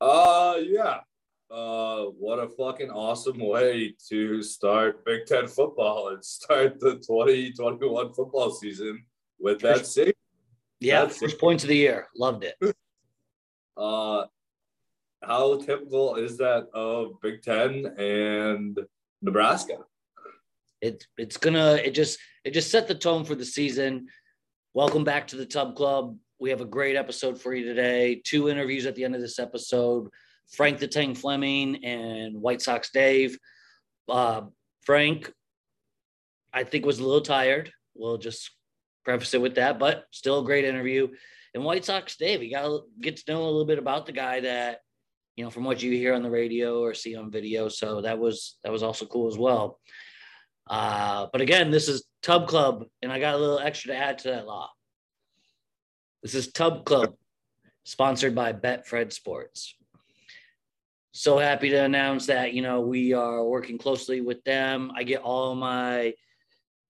Uh, yeah. Uh, what a fucking awesome way to start Big Ten football and start the 2021 football season with that save. Yeah, That's first points of the year. Loved it. Uh, how typical is that of Big Ten and Nebraska? It it's gonna it just it just set the tone for the season. Welcome back to the Tub Club. We have a great episode for you today. Two interviews at the end of this episode. Frank the Tank Fleming and White Sox Dave. Uh, Frank, I think was a little tired. We'll just preface it with that, but still a great interview. And White Sox Dave, you got to get to know a little bit about the guy that you know from what you hear on the radio or see on video. So that was that was also cool as well. Uh, but again, this is Tub Club, and I got a little extra to add to that law. This is Tub Club, sponsored by Betfred Sports. So happy to announce that you know we are working closely with them. I get all my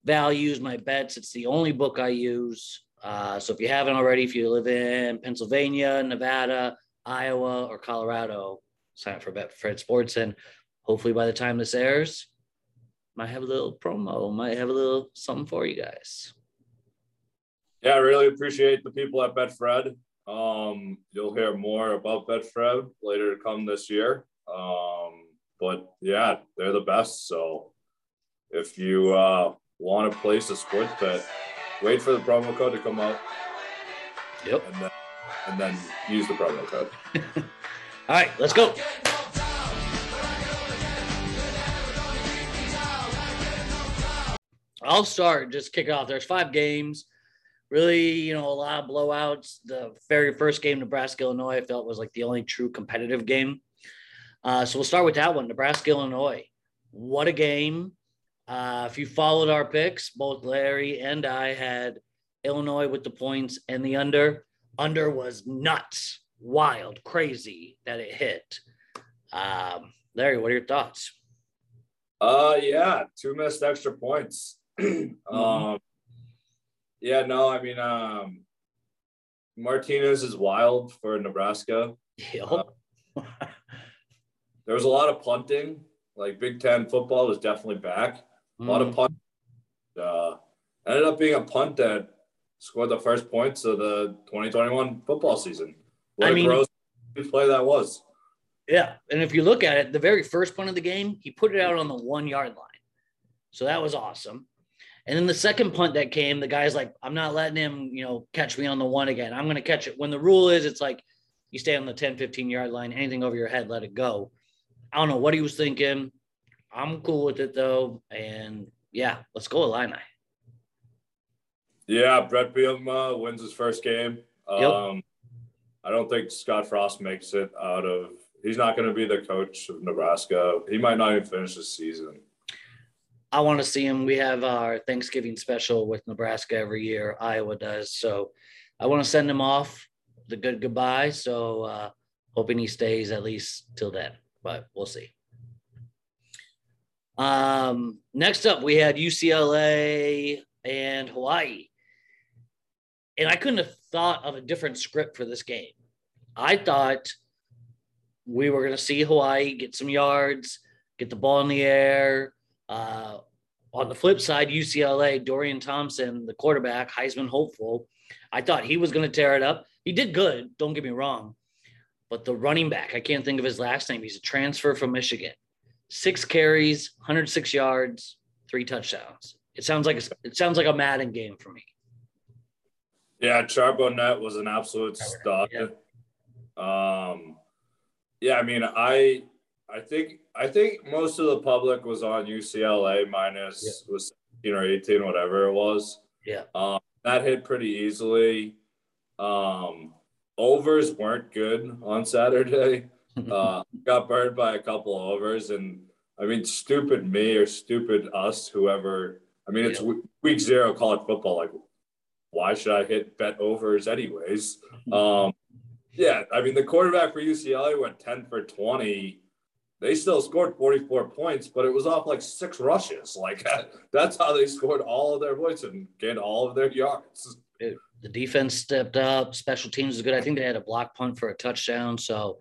values, my bets. It's the only book I use. Uh, so if you haven't already, if you live in Pennsylvania, Nevada, Iowa, or Colorado, sign up for Betfred Sports, and hopefully by the time this airs, might have a little promo, might have a little something for you guys. Yeah, I really appreciate the people at Betfred. Um, you'll hear more about Betfred later to come this year. Um, but yeah, they're the best. So if you uh, want to place a sports bet, wait for the promo code to come out Yep. and then and then use the promo code. All right, let's go. I'll start, just kick it off. There's five games. Really, you know, a lot of blowouts. The very first game, Nebraska, Illinois, I felt was like the only true competitive game. Uh, so we'll start with that one Nebraska, Illinois. What a game. Uh, if you followed our picks, both Larry and I had Illinois with the points and the under. Under was nuts, wild, crazy that it hit. Um, Larry, what are your thoughts? Uh yeah, two missed extra points. um yeah, no, I mean um Martinez is wild for Nebraska. Yep. There was a lot of punting. Like Big Ten football was definitely back. A lot Mm. of punt. Uh, ended up being a punt that scored the first points of the 2021 football season. What I a mean- gross play that was. Yeah. And if you look at it, the very first punt of the game, he put it out on the one yard line. So that was awesome. And then the second punt that came, the guy's like, I'm not letting him, you know, catch me on the one again. I'm going to catch it. When the rule is, it's like you stay on the 10, 15 yard line, anything over your head, let it go. I don't know what he was thinking. I'm cool with it though. And yeah, let's go Illini. Yeah, Brett Bielema wins his first game. Yep. Um, I don't think Scott Frost makes it out of. He's not going to be the coach of Nebraska. He might not even finish the season. I want to see him. We have our Thanksgiving special with Nebraska every year. Iowa does. So I want to send him off the good goodbye. So uh, hoping he stays at least till then, but we'll see. Um, next up, we had UCLA and Hawaii. And I couldn't have thought of a different script for this game. I thought we were going to see Hawaii get some yards, get the ball in the air. Uh, on the flip side, UCLA, Dorian Thompson, the quarterback, Heisman hopeful, I thought he was going to tear it up. He did good, don't get me wrong. But the running back, I can't think of his last name. He's a transfer from Michigan. Six carries, 106 yards, three touchdowns. It sounds like a, it sounds like a Madden game for me. Yeah, Charbonnet was an absolute stud. Yeah. Um, yeah, I mean, I, I think, I think most of the public was on UCLA minus was 17 or 18, whatever it was. Yeah. Um, that hit pretty easily. Um, overs weren't good on Saturday. Uh, got burned by a couple of overs, and I mean, stupid me or stupid us, whoever. I mean, it's Yeah. week zero college football. Like, why should I hit bet overs anyways? Um, yeah, I mean, the quarterback for UCLA went 10 for 20. They still scored 44 points, but it was off like six rushes. Like, that's how they scored all of their points and gained all of their yards. the defense stepped up. Special teams was good. I think they had a block punt for a touchdown. So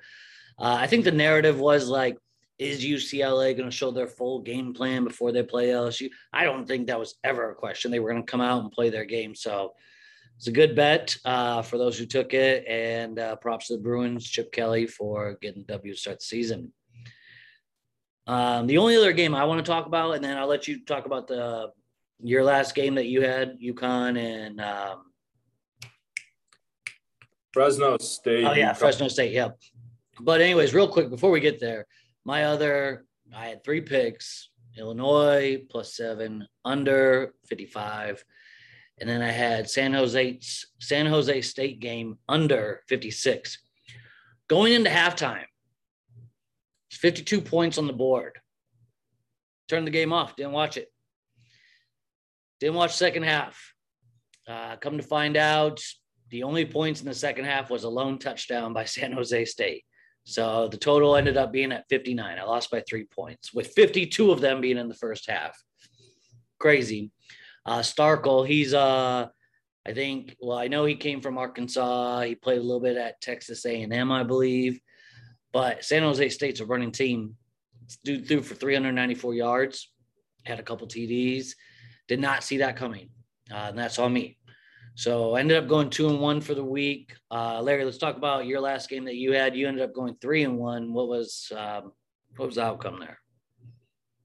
Uh, I think the narrative was like, is UCLA going to show their full game plan before they play LSU? I don't think that was ever a question. They were going to come out and play their game. So it's a good bet uh, for those who took it. And uh, props to the Bruins, Chip Kelly, for getting W to start the season. Um, the only other game I want to talk about, and then I'll let you talk about the your last game that you had, UConn and um, Fresno State. Oh yeah, Fresno State. Yep. But anyways, real quick before we get there, my other I had three picks: Illinois plus seven, under fifty-five, and then I had San Jose San Jose State game under fifty-six. Going into halftime, 52 points on the board. Turned the game off. Didn't watch it. Didn't watch second half. Uh, come to find out, the only points in the second half was a lone touchdown by San Jose State. So the total ended up being at 59. I lost by three points, with 52 of them being in the first half. Crazy. Uh, Starkel, he's uh, I think. Well, I know he came from Arkansas. He played a little bit at Texas A&M, I believe. But San Jose State's a running team. Dude threw for 394 yards, had a couple TDs. Did not see that coming. Uh, and that's on me. So I ended up going two and one for the week. Uh, Larry, let's talk about your last game that you had. You ended up going three and one. What was um, what was the outcome there?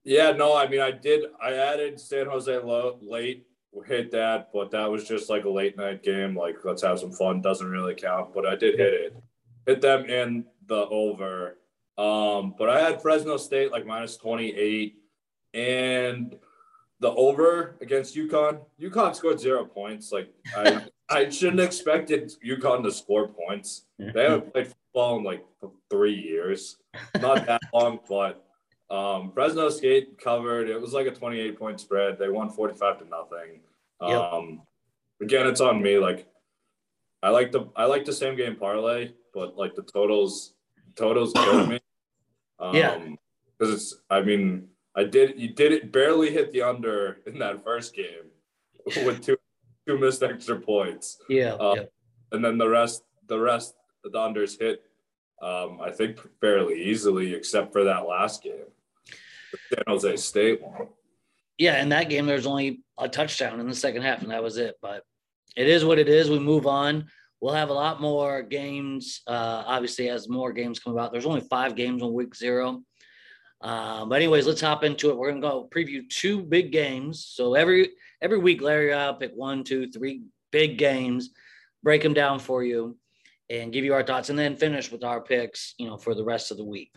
Yeah, no, I mean I did. I added San Jose low, late, hit that, but that was just like a late night game. Like let's have some fun. Doesn't really count, but I did hit it. Hit them in the over. Um, but I had Fresno State like minus twenty eight, and the over against UConn. UConn scored zero points. Like I, I shouldn't expected UConn to score points. They haven't played football in like three years, not that long, but um, Fresno State covered. It was like a 28 point spread. They won 45 to nothing. Um, Again, it's on me. Like I like the I like the same game parlay, but like the totals totals kill me. Um, yeah, because it's. I mean I did. You did it. Barely hit the under in that first game with two two missed extra points. Yeah, uh, yeah. And then the rest, the rest, the unders hit. Um, I think fairly easily, except for that last game, the San Jose State one. Yeah, in that game, there's only a touchdown in the second half, and that was it. But it is what it is. We move on. We'll have a lot more games. Uh, obviously, as more games come about, there's only five games on week zero. Um, but anyways, let's hop into it. We're gonna go preview two big games. So every every week, Larry, I'll pick one, two, three big games, break them down for you, and give you our thoughts, and then finish with our picks. You know, for the rest of the week.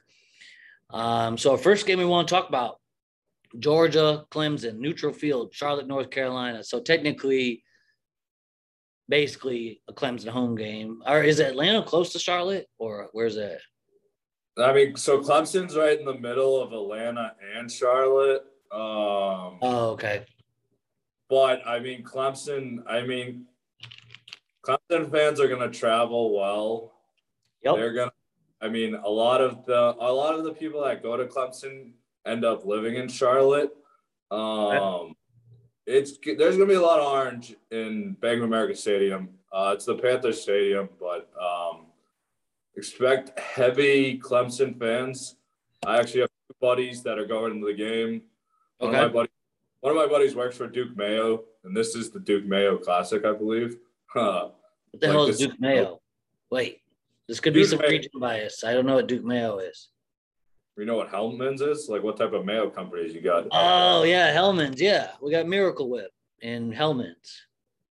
Um, so our first game we want to talk about Georgia, Clemson, neutral field, Charlotte, North Carolina. So technically, basically a Clemson home game. Or is Atlanta close to Charlotte, or where's it? I mean, so Clemson's right in the middle of Atlanta and Charlotte. Um, oh, okay. But I mean, Clemson. I mean, Clemson fans are going to travel well. Yep. They're going. to I mean, a lot of the a lot of the people that go to Clemson end up living in Charlotte. Um, it's there's going to be a lot of orange in Bank of America Stadium. Uh, it's the Panthers Stadium, but um, expect heavy Clemson fans. I actually have two buddies that are going to the game. Okay. One of my buddies, one of my buddies works for Duke Mayo, and this is the Duke Mayo Classic, I believe. what the like hell is Duke Mayo? Wait, this could Duke be some Mayo. region bias. I don't know what Duke Mayo is. You know what Hellmann's is? Like what type of mayo companies you got? Oh yeah, Hellmann's. Yeah, we got Miracle Whip and Hellmann's.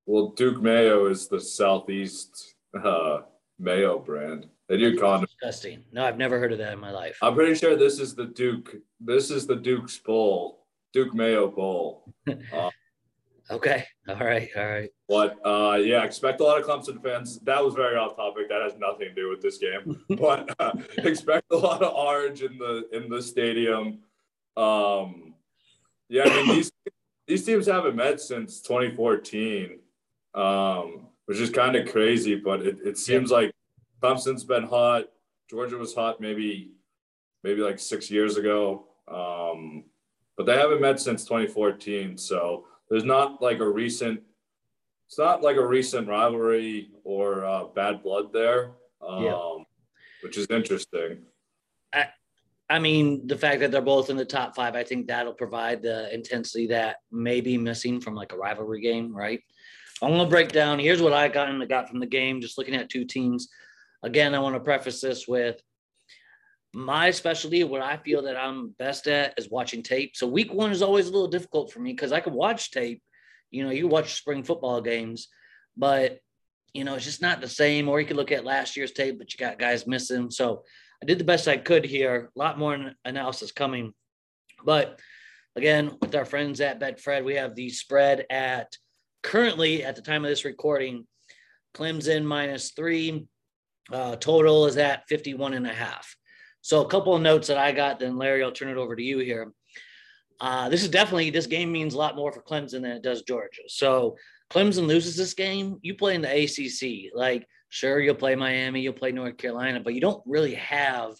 Well, Duke Mayo is the southeast uh, mayo brand. They do condoms. Disgusting. No, I've never heard of that in my life. I'm pretty sure this is the Duke. This is the Duke's Bowl, Duke Mayo Bowl. Uh, okay. All right. All right. But uh, yeah, expect a lot of Clemson fans. That was very off topic. That has nothing to do with this game. but uh, expect a lot of orange in the in the stadium. Um, yeah, I mean these these teams haven't met since 2014, um, which is kind of crazy. But it, it seems like Clemson's been hot. Georgia was hot maybe maybe like six years ago. Um, but they haven't met since 2014. So there's not like a recent it's not like a recent rivalry or uh, bad blood there. Um, yeah. which is interesting. I, I mean, the fact that they're both in the top five, I think that'll provide the intensity that may be missing from like a rivalry game, right? I'm going to break down. Here's what I got and I got from the game, just looking at two teams. Again, I want to preface this with my specialty, what I feel that I'm best at is watching tape. So week one is always a little difficult for me because I can watch tape. You know, you watch spring football games, but you know, it's just not the same. Or you could look at last year's tape, but you got guys missing. So I did the best I could here. A lot more analysis coming. But again, with our friends at Betfred, we have the spread at currently at the time of this recording, Clemson minus three. Uh, total is at 51 and a half. So a couple of notes that I got, then Larry, I'll turn it over to you here. Uh, this is definitely this game means a lot more for Clemson than it does Georgia. So Clemson loses this game, you play in the ACC. Like, sure, you'll play Miami, you'll play North Carolina, but you don't really have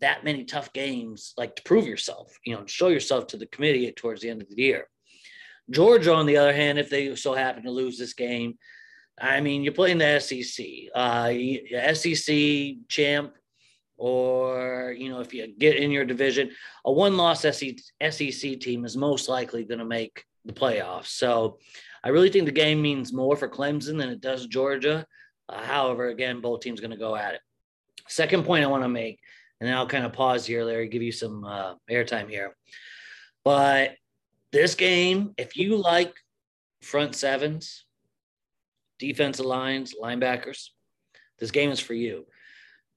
that many tough games like to prove yourself, you know, show yourself to the committee towards the end of the year. Georgia, on the other hand, if they so happen to lose this game, I mean, you're playing the SEC, uh, SEC champ, or you know, if you get in your division, a one-loss SEC team is most likely going to make the playoffs. So, I really think the game means more for Clemson than it does Georgia. Uh, however, again, both teams going to go at it. Second point I want to make, and then I'll kind of pause here, Larry, give you some uh, airtime here. But this game, if you like front sevens, defensive lines, linebackers, this game is for you.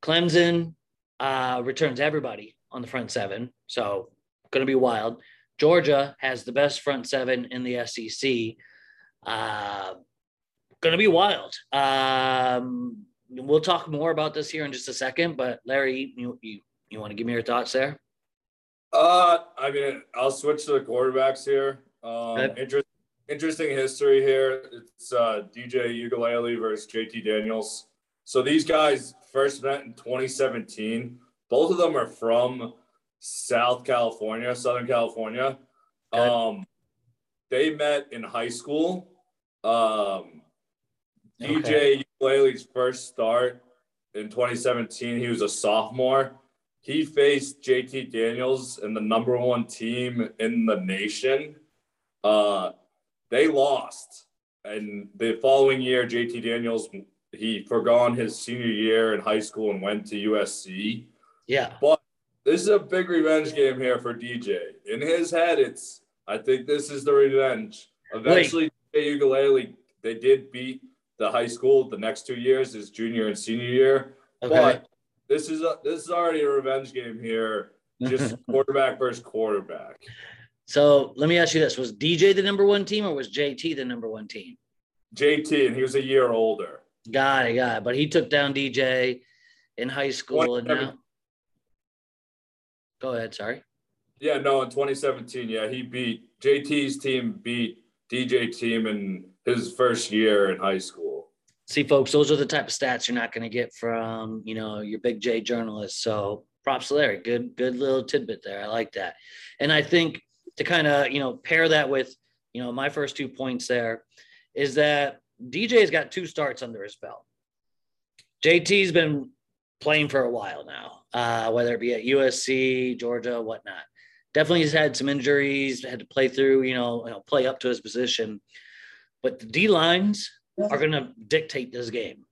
Clemson uh, returns everybody on the front seven, so going to be wild. Georgia has the best front seven in the SEC. Uh, going to be wild. Um, we'll talk more about this here in just a second, but Larry, you you, you want to give me your thoughts there? Uh, I mean, I'll switch to the quarterbacks here. Um, inter- interesting history here. It's uh, DJ Uiagalelei versus JT Daniels. So these guys first met in 2017. Both of them are from South California, Southern California. Um, they met in high school. Um, okay. DJ Uiagalelei's first start in 2017, he was a sophomore he faced JT Daniels and the number one team in the nation. Uh, they lost. And the following year, JT Daniels, he forgone his senior year in high school and went to USC. Yeah. But this is a big revenge game here for DJ. In his head, it's, I think this is the revenge. Eventually, DJ Uiagalelei, they did beat the high school the next two years, his junior and senior year. Okay. But this is a, this is already a revenge game here. Just quarterback versus quarterback. So let me ask you this: Was DJ the number one team, or was JT the number one team? JT, and he was a year older. Got it, got it. But he took down DJ in high school, and now. Go ahead. Sorry. Yeah, no, in 2017, yeah, he beat JT's team beat DJ team in his first year in high school see folks those are the type of stats you're not going to get from you know your big j journalist so props to larry good good little tidbit there i like that and i think to kind of you know pair that with you know my first two points there is that dj's got two starts under his belt jt's been playing for a while now uh, whether it be at usc georgia whatnot definitely has had some injuries had to play through you know, you know play up to his position but the d lines are going to dictate this game.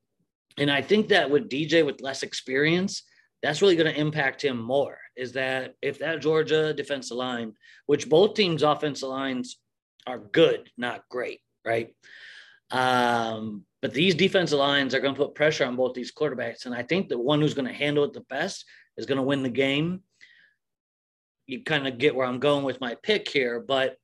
And I think that with DJ with less experience, that's really going to impact him more. Is that if that Georgia defensive line, which both teams' offensive lines are good, not great, right? Um, but these defensive lines are going to put pressure on both these quarterbacks. And I think the one who's going to handle it the best is going to win the game. You kind of get where I'm going with my pick here, but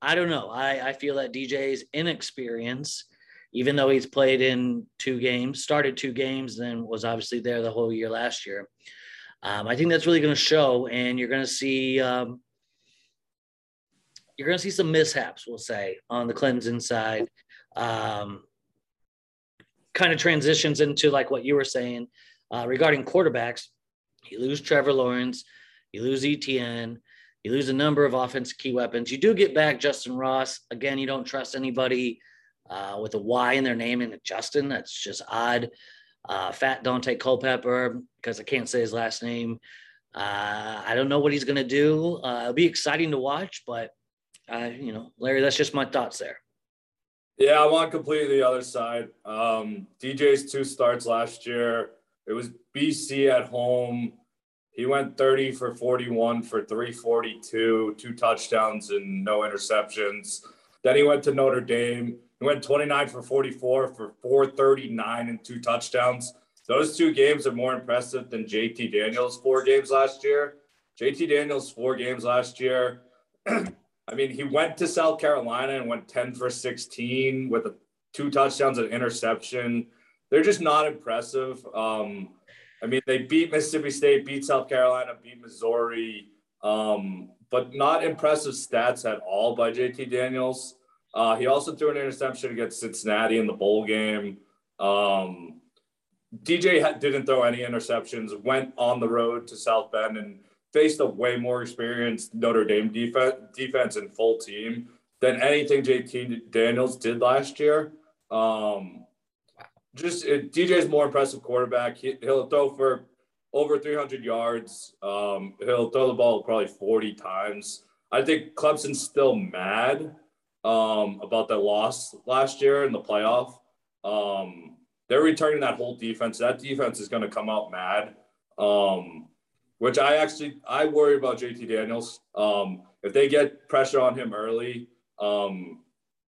I don't know. I, I feel that DJ's inexperience even though he's played in two games, started two games, then was obviously there the whole year last year. Um, I think that's really going to show, and you're going to see um, you're going to see some mishaps, we'll say, on the Clemson side. Um, kind of transitions into like what you were saying uh, regarding quarterbacks. You lose Trevor Lawrence, you lose Etienne, you lose a number of offense key weapons. You do get back Justin Ross. Again, you don't trust anybody uh, with a Y in their name and Justin. That's just odd. uh, Fat Daunte Culpepper, because I can't say his last name. Uh, I don't know what he's going to do. Uh, it'll be exciting to watch, but, uh, you know, Larry, that's just my thoughts there. Yeah, I'm on completely the other side. Um, DJ's two starts last year. It was BC at home. He went 30 for 41 for 342, two touchdowns and no interceptions. Then he went to Notre Dame. He went 29 for 44 for 439 and two touchdowns. Those two games are more impressive than JT Daniels' four games last year. JT Daniels' four games last year. I mean, he went to South Carolina and went 10 for 16 with a, two touchdowns and interception. They're just not impressive. Um, I mean, they beat Mississippi State, beat South Carolina, beat Missouri, um, but not impressive stats at all by JT Daniels. Uh, he also threw an interception against Cincinnati in the bowl game. Um, DJ didn't throw any interceptions, went on the road to South Bend and faced a way more experienced Notre Dame defense, defense and full team than anything JT Daniels did last year. Um, just it, DJ's more impressive quarterback. He, will throw for over 300 yards. Um, he'll throw the ball probably 40 times. I think Clemson's still mad um, about that loss last year in the playoff. Um, they're returning that whole defense. That defense is going to come out mad. Um, which I actually I worry about JT Daniels. Um, if they get pressure on him early, um,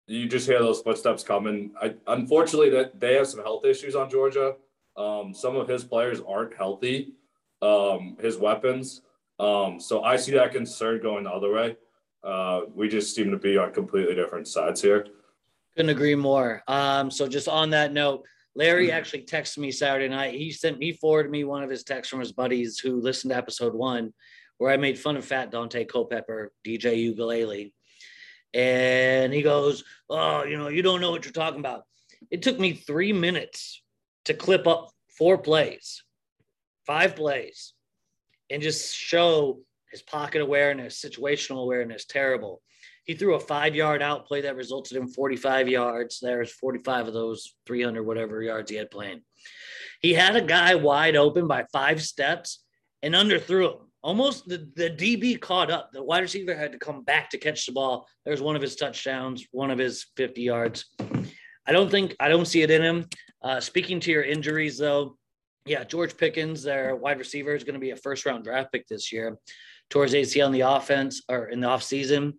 you just hear those footsteps coming. I, unfortunately, that they have some health issues on Georgia. Um, some of his players aren't healthy. Um, his weapons. Um, so I see that concern going the other way. Uh, we just seem to be on completely different sides here. Couldn't agree more. Um, so just on that note, Larry mm-hmm. actually texted me Saturday night. He sent me forwarded me one of his texts from his buddies who listened to episode one, where I made fun of Fat Daunte Culpepper, DJ Ukulele. And he goes, Oh, you know, you don't know what you're talking about. It took me three minutes to clip up four plays, five plays, and just show his pocket awareness, situational awareness, terrible. He threw a five yard out play that resulted in 45 yards. There's 45 of those 300 whatever yards he had playing. He had a guy wide open by five steps and underthrew him. Almost the, the DB caught up. The wide receiver had to come back to catch the ball. There's one of his touchdowns, one of his 50 yards. I don't think, I don't see it in him. Uh, speaking to your injuries, though, yeah, George Pickens, their wide receiver, is going to be a first round draft pick this year towards ACL in the offense or in the offseason.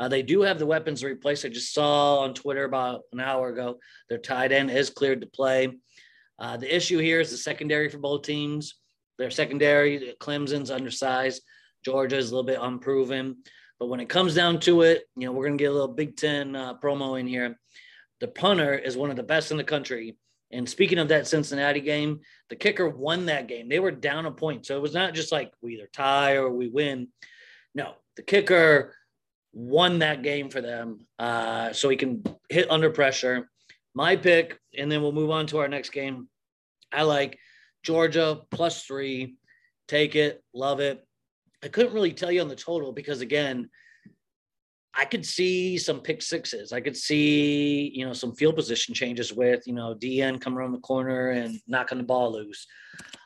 Uh, they do have the weapons to replace. I just saw on Twitter about an hour ago their tight end is cleared to play. Uh, the issue here is the secondary for both teams. Their secondary, Clemson's undersized. Georgia's a little bit unproven. But when it comes down to it, you know, we're going to get a little Big Ten uh, promo in here. The punter is one of the best in the country. And speaking of that Cincinnati game, the kicker won that game. They were down a point. So it was not just like we either tie or we win. No, the kicker won that game for them. Uh, so he can hit under pressure. My pick, and then we'll move on to our next game. I like Georgia plus three. Take it, love it. I couldn't really tell you on the total because, again, I could see some pick sixes. I could see, you know, some field position changes with, you know, DN coming around the corner and knocking the ball loose.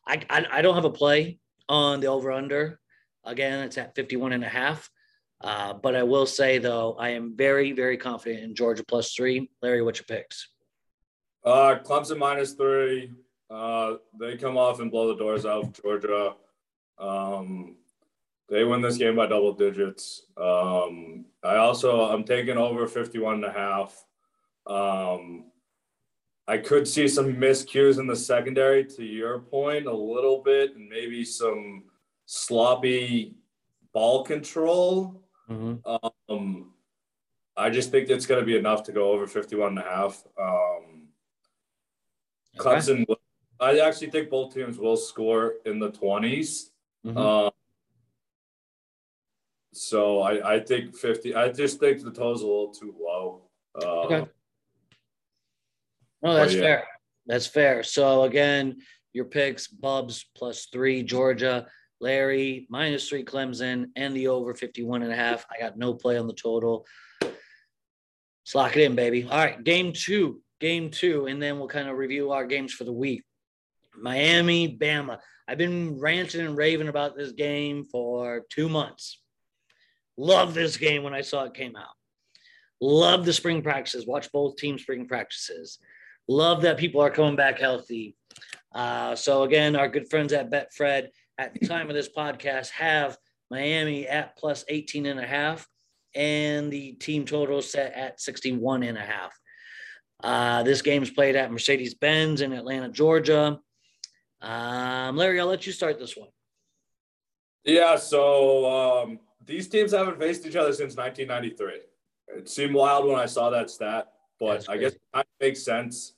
I, I, I don't have a play on the over under. Again, it's at 51 and a half. Uh, but I will say though, I am very, very confident in Georgia plus three. Larry, what's your picks? Uh, Clemson minus three. Uh, they come off and blow the doors out Georgia. Um, they win this game by double digits. Um, I also I'm taking over 51 and a half. Um, I could see some miscues in the secondary to your point a little bit and maybe some sloppy ball control. Mm-hmm. Um, I just think it's going to be enough to go over 51 and a half. Um, okay. Clemson, I actually think both teams will score in the 20s. Mm-hmm. Um, so I, I think 50, I just think the total's a little too low. Uh, okay. No, that's yeah. fair. That's fair. So again, your picks, Bubs plus three, Georgia, Larry, minus three Clemson, and the over 51 and a half. I got no play on the total. Let's lock it in, baby. All right, game two, game two, and then we'll kind of review our games for the week. Miami, Bama. I've been ranting and raving about this game for two months. Love this game when I saw it came out. Love the spring practices. Watch both teams' spring practices. Love that people are coming back healthy. Uh, so again, our good friends at Betfred at the time of this podcast have Miami at plus 18 and a half and the team total set at 61 and a half. Uh, this game is played at Mercedes-Benz in Atlanta, Georgia. Um, Larry, I'll let you start this one. Yeah, so um, these teams haven't faced each other since 1993. It seemed wild when I saw that stat, but I guess it makes sense.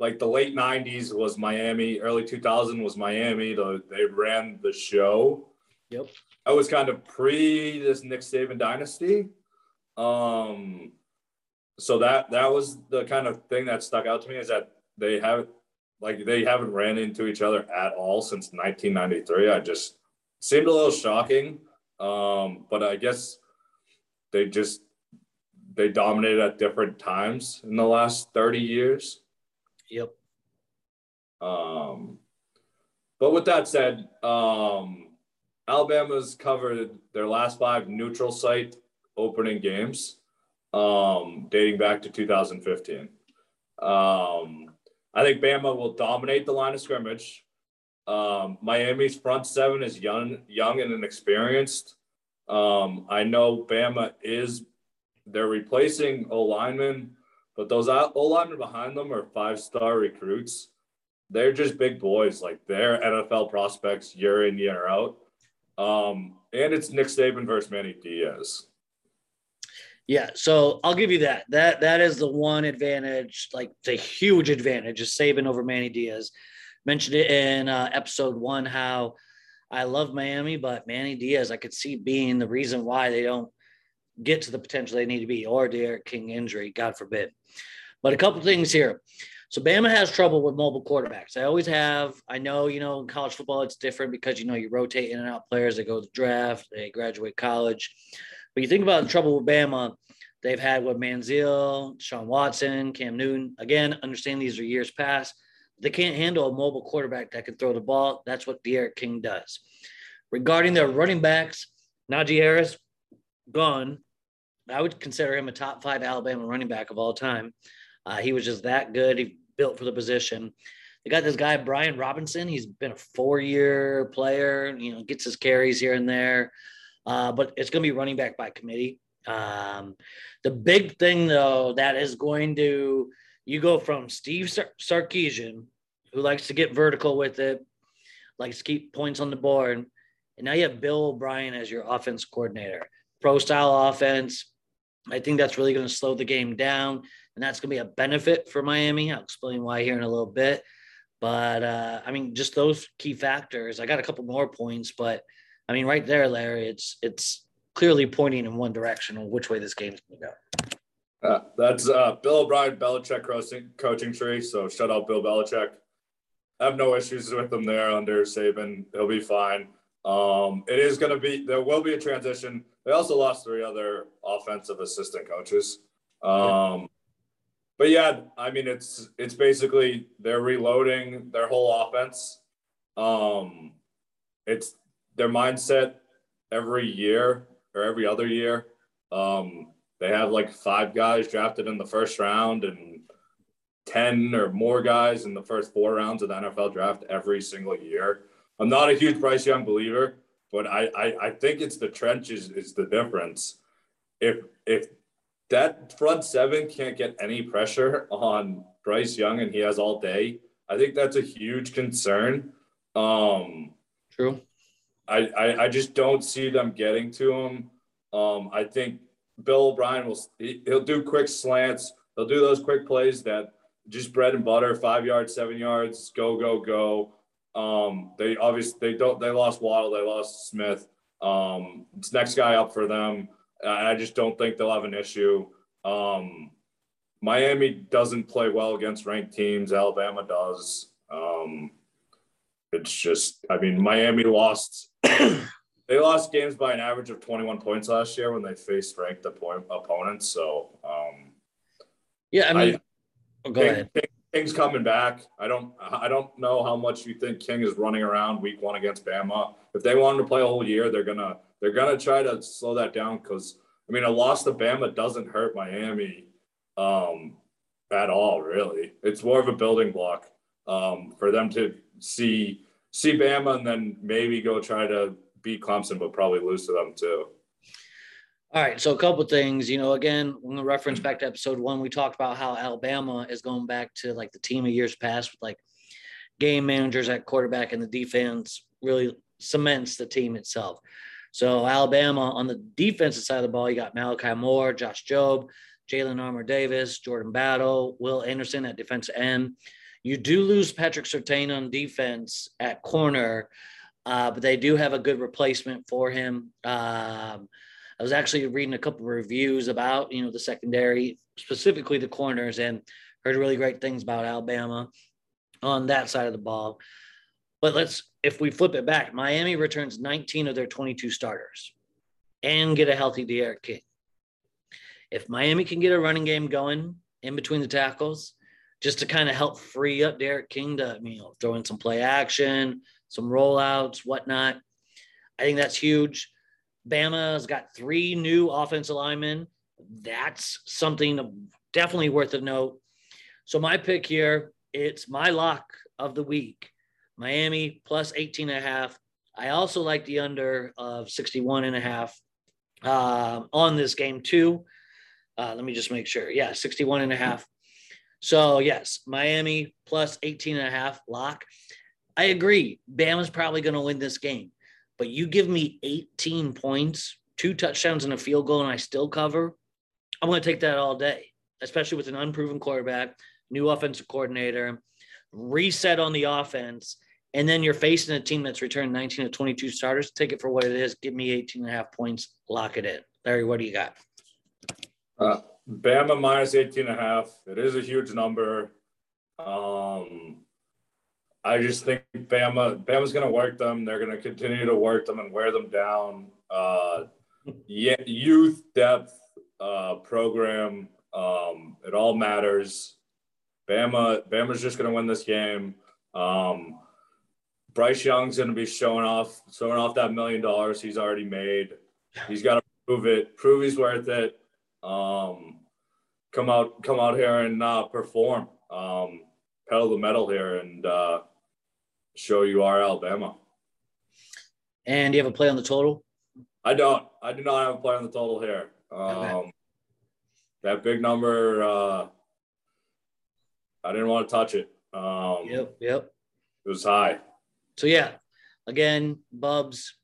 Like the late 90s was Miami, early 2000 was Miami. The, they ran the show. Yep. I was kind of pre this Nick Saban dynasty. Um, so that that was the kind of thing that stuck out to me is that they haven't like they haven't ran into each other at all since 1993. I just seemed a little shocking. Um, but I guess they just they dominated at different times in the last 30 years. Yep. Um, but with that said, um, Alabama's covered their last five neutral site opening games, um, dating back to 2015. Um, I think Bama will dominate the line of scrimmage. Um, Miami's front seven is young, young and inexperienced. Um, I know Bama is they're replacing O linemen, but those O linemen behind them are five star recruits. They're just big boys, like they're NFL prospects year in year out. Um, and it's Nick Saban versus Manny Diaz. Yeah, so I'll give you that. That that is the one advantage, like the huge advantage, is Saban over Manny Diaz. Mentioned it in uh, episode one how I love Miami, but Manny Diaz, I could see being the reason why they don't get to the potential they need to be, or D'Eriq King injury, God forbid. But a couple things here. So Bama has trouble with mobile quarterbacks. I always have. I know, you know, in college football it's different because you know you rotate in and out players. They go to the draft, they graduate college. But you think about the trouble with Bama, they've had with Manziel, Sean Watson, Cam Newton. Again, understand these are years past. They can't handle a mobile quarterback that can throw the ball. That's what D'Eriq King does. Regarding their running backs, Najee Harris, gone. I would consider him a top five Alabama running back of all time. Uh, he was just that good. He built for the position. They got this guy Brian Robinson. He's been a four-year player. You know, gets his carries here and there, uh, but it's going to be running back by committee. Um, the big thing though that is going to you go from Steve Sar- Sarkisian, who likes to get vertical with it, likes to keep points on the board, and now you have Bill O'Brien as your offense coordinator. Pro style offense. I think that's really going to slow the game down and that's going to be a benefit for Miami. I'll explain why here in a little bit. But uh, I mean, just those key factors. I got a couple more points, but I mean, right there, Larry, it's it's clearly pointing in one direction on which way this game's going to go. Uh, that's uh, Bill O'Brien, Belichick coaching, coaching tree. So shout out Bill Belichick. I have no issues with him there under Saban. He'll be fine. Um, it is going to be there will be a transition. They also lost three other offensive assistant coaches. Um, but yeah, I mean it's it's basically they're reloading their whole offense. Um, it's their mindset every year or every other year. Um, they have like five guys drafted in the first round and 10 or more guys in the first four rounds of the NFL draft every single year. I'm not a huge Bryce Young believer, but I, I, I think it's the trenches is the difference. If if that front seven can't get any pressure on Bryce Young and he has all day. I think that's a huge concern. Um, True. I, I, I just don't see them getting to him. Um, I think Bill O'Brien will he'll do quick slants. He'll do those quick plays that just bread and butter, five yards, seven yards, go go go. Um, they obviously they don't they lost Waddle, they lost Smith. Um, it's next guy up for them. I just don't think they'll have an issue. Um, Miami doesn't play well against ranked teams. Alabama does. Um, it's just, I mean, Miami lost. they lost games by an average of 21 points last year when they faced ranked opponents. So, um, yeah, I mean, I, oh, go ahead. King's coming back. I don't I don't know how much you think King is running around week one against Bama. If they want him to play a whole year, they're gonna they're gonna try to slow that down because I mean a loss to Bama doesn't hurt Miami um, at all, really. It's more of a building block um, for them to see see Bama and then maybe go try to beat Clemson, but probably lose to them too. All right, so a couple things, you know, again, when we reference back to episode one, we talked about how Alabama is going back to like the team of years past with like game managers at quarterback and the defense really cements the team itself. So Alabama on the defensive side of the ball, you got Malachi Moore, Josh Jobe, Jalyn Armour Davis, Jordan Battle, Will Anderson at defensive end. You do lose Patrick Surtain on defense at corner, uh, but they do have a good replacement for him. Um, I was actually reading a couple of reviews about, you know, the secondary, specifically the corners, and heard really great things about Alabama on that side of the ball. But let's, if we flip it back, Miami returns 19 of their 22 starters and get a healthy D'Eriq King. If Miami can get a running game going in between the tackles, just to kind of help free up D'Eriq King to, you know, throw in some play action, some rollouts, whatnot. I think that's huge. Bama's got three new offensive linemen. That's something definitely worth a note. So my pick here, it's my lock of the week. Miami plus 18 and a half. I also like the under of 61 and a half uh, on this game too. Uh, let me just make sure. Yeah, 61 and a half. So yes, Miami plus 18 and a half lock. I agree. Bama's probably going to win this game but you give me 18 points, two touchdowns and a field goal, and I still cover, I'm going to take that all day, especially with an unproven quarterback, new offensive coordinator, reset on the offense. And then you're facing a team that's returned 19 to 22 starters. Take it for what it is. Give me 18 and a half points. Lock it in. Larry, what do you got? Uh, Bama minus 18 and a half. It is a huge number. Um, I just think Bama Bama's going to work them. They're going to continue to work them and wear them down. Uh, yeah, youth depth uh, program. Um, it all matters. Bama Bama's just going to win this game. Um, Bryce Young's going to be showing off showing off that million dollars he's already made. He's got to prove it. Prove he's worth it. Um, come out come out here and uh, perform. Um, pedal the metal here and uh, show you are Alabama. And do you have a play on the total? I don't. I do not have a play on the total here. Um, okay. That big number, uh, I didn't want to touch it. Um, yep, yep. It was high. So yeah, again, Bubs,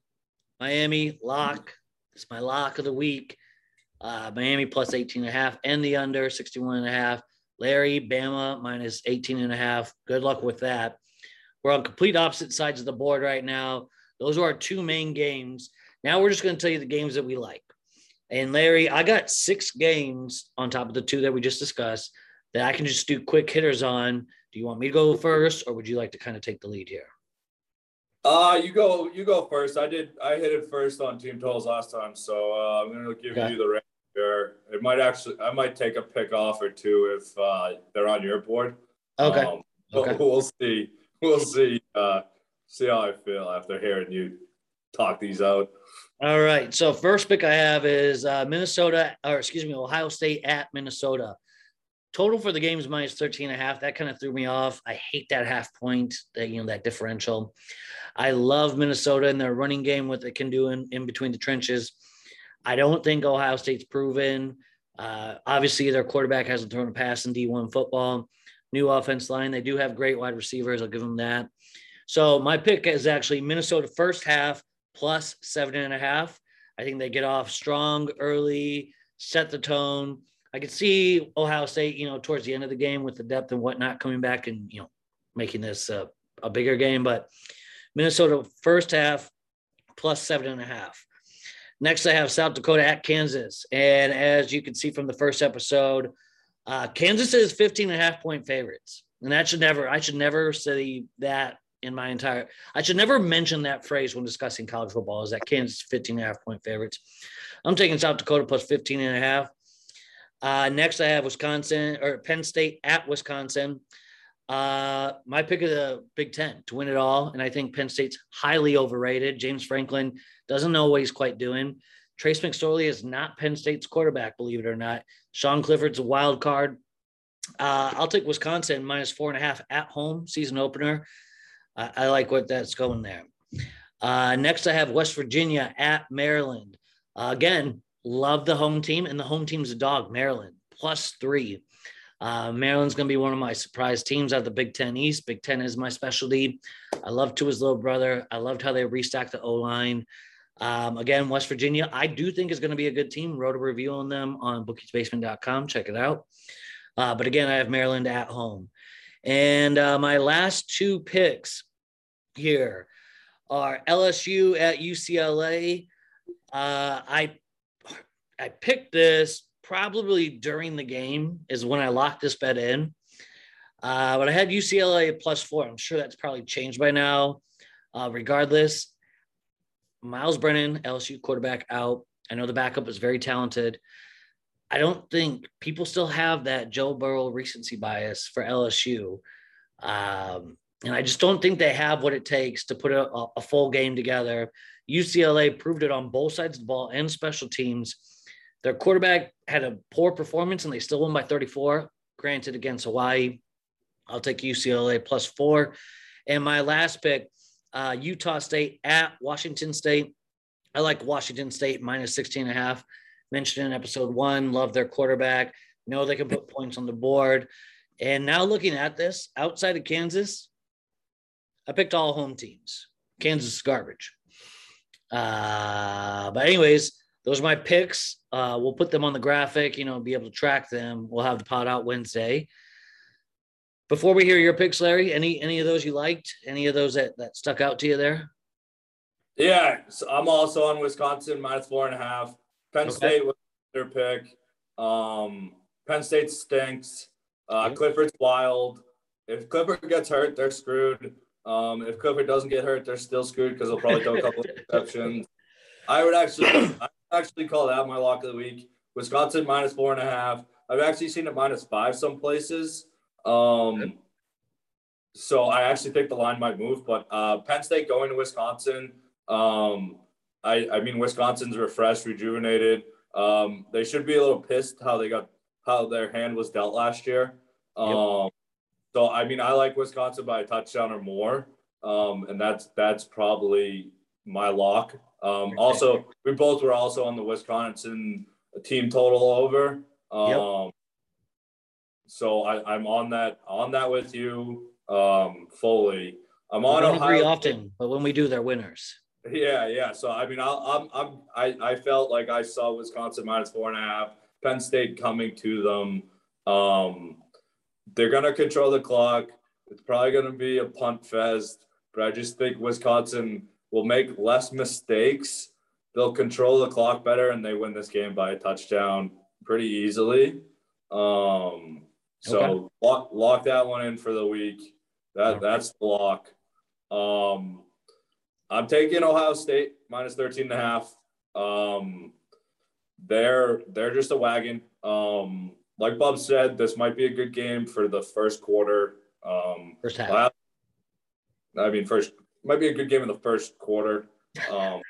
Miami lock. It's my lock of the week. Uh, Miami plus 18 and a half and the under 61 and a half. Larry, Bama minus 18 and a half. Good luck with that. We're on complete opposite sides of the board right now. Those are our two main games. Now we're just going to tell you the games that we like. And Larry, I got six games on top of the two that we just discussed that I can just do quick hitters on. Do you want me to go first, or would you like to kind of take the lead here? Uh, you go. You go first. I did. I hit it first on team totals last time, so uh, I'm going to give okay. you the here. It might actually. I might take a pick off or two if uh, they're on your board. Okay. Um, okay. We'll see. We'll see. Uh, see how I feel after hearing you talk these out. All right. So first pick I have is uh, Minnesota, or excuse me, Ohio State at Minnesota. Total for the game is minus 13 and a half. That kind of threw me off. I hate that half point, that you know, that differential. I love Minnesota and their running game, what they can do in, in between the trenches. I don't think Ohio State's proven. Uh, obviously, their quarterback hasn't thrown a pass in D1 football new offense line. They do have great wide receivers. I'll give them that. So my pick is actually Minnesota first half plus seven and a half. I think they get off strong early, set the tone. I could see Ohio State, you know, towards the end of the game with the depth and whatnot coming back and, you know, making this a, a bigger game. But Minnesota first half plus seven and a half. Next, I have South Dakota at Kansas. And as you can see from the first episode, uh, Kansas is 15 and a half point favorites. And that should never, I should never say that in my entire, I should never mention that phrase when discussing college football is that Kansas 15 and a half point favorites. I'm taking South Dakota plus 15 and a half. Uh, next, I have Wisconsin or Penn State at Wisconsin. Uh, my pick of the Big Ten to win it all, and I think Penn State's highly overrated. James Franklin doesn't know what he's quite doing. Trace McSorley is not Penn State's quarterback, believe it or not. Sean Clifford's a wild card. Uh, I'll take Wisconsin minus four and a half at home season opener. I, I like what that's going there. Uh, next, I have West Virginia at Maryland. Uh, again, love the home team, and the home team's a dog, Maryland, plus three. Uh, Maryland's going to be one of my surprise teams out of the Big Ten East. Big Ten is my specialty. I love Tua's little brother. I loved how they restacked the O line. Um, again, West Virginia, I do think is going to be a good team. Wrote a review on them on bookiesbasement.com. Check it out. Uh, but again, I have Maryland at home. And uh, my last two picks here are LSU at UCLA. Uh, I I picked this probably during the game is when I locked this bet in. Uh, but I had UCLA plus four. I'm sure that's probably changed by now. Uh, regardless, Myles Brennan, LSU quarterback, out. I know the backup is very talented. I don't think people still have that Joe Burrow recency bias for LSU. Um, and I just don't think they have what it takes to put a, a, full game together. UCLA proved it on both sides of the ball and special teams. Their quarterback had a poor performance and they still won by 34, granted against Hawaii. I'll take UCLA plus four. And my last pick, uh, Utah State at Washington State. I like Washington State minus 16 and a half. Mentioned in episode one, love their quarterback. Know they can put points on the board. And now looking at this, outside of Kansas, I picked all home teams. Kansas is garbage. Uh, but anyways, those are my picks. Uh, we'll put them on the graphic, you know, be able to track them. We'll have the pod out Wednesday. Before we hear your picks, Larry, any any of those you liked? Any of those that, that stuck out to you there? Yeah, so I'm also on Wisconsin minus four and a half. Penn okay. State was their pick. Um, Penn State stinks. Uh, Clifford's wild. If Clifford gets hurt, they're screwed. Um, if Clifford doesn't get hurt, they're still screwed because they'll probably throw a couple of exceptions. I would actually, I actually call that my lock of the week. Wisconsin minus four and a half. I've actually seen it minus five some places. Um, so I actually think the line might move, but uh, Penn State going to Wisconsin. Um, I, I mean, Wisconsin's refreshed, rejuvenated. Um, they should be a little pissed how they got how their hand was dealt last year. Um, yep. So I mean, I like Wisconsin by a touchdown or more, um, and that's that's probably my lock. Um, also, we both were also on the Wisconsin team total over. Um, yep. So I, I'm on that on that with you um, fully. I'm on we don't Ohio. agree often, but when we do, they're winners. Yeah, yeah. So I mean, I'll, I'm I'm I I felt like I saw Wisconsin minus four and a half. Penn State coming to them. Um, they're gonna control the clock. It's probably gonna be a punt fest, but I just think Wisconsin will make less mistakes. They'll control the clock better, and they win this game by a touchdown pretty easily. Um, so okay. lock, lock that one in for the week. That that's the lock. Um, I'm taking Ohio State minus 13 and a half. Um, they're they're just a wagon. Um, like Bob said, this might be a good game for the first quarter. Um, first half. I mean, first might be a good game in the first quarter. Um,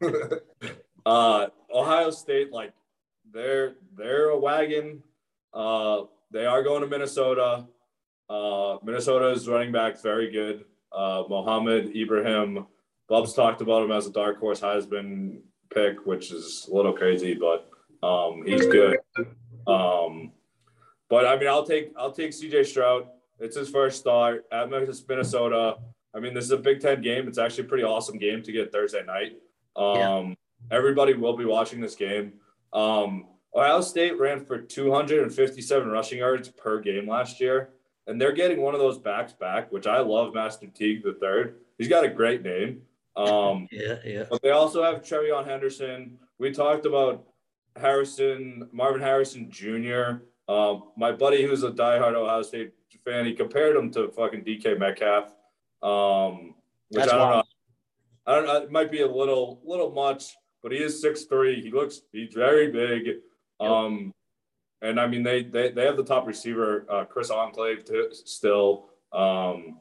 uh, Ohio State, like they're they're a wagon. Uh, they are going to Minnesota. Uh, Minnesota's running back very good. Uh, Mohamed Ibrahim. Bub's talked about him as a dark horse Heisman pick, which is a little crazy, but um, he's good. Um, but I mean, I'll take I'll take CJ Stroud. It's his first start at Minnesota. I mean, this is a Big Ten game. It's actually a pretty awesome game to get Thursday night. Um, yeah. Everybody will be watching this game. Um, Ohio State ran for 257 rushing yards per game last year, and they're getting one of those backs back, which I love. Master Teague the third. He's got a great name. Um, yeah, yeah. But they also have TreVeyon Henderson. We talked about Harrison, Marvin Harrison Jr. Um, my buddy, who's a diehard Ohio State fan, he compared him to fucking DK Metcalf. Um, which That's I don't wild. know. I don't know. It might be a little, little much, but he is six three. He looks, he's very big. Um, and I mean they they they have the top receiver, uh, Chris Olave, to, still. Um,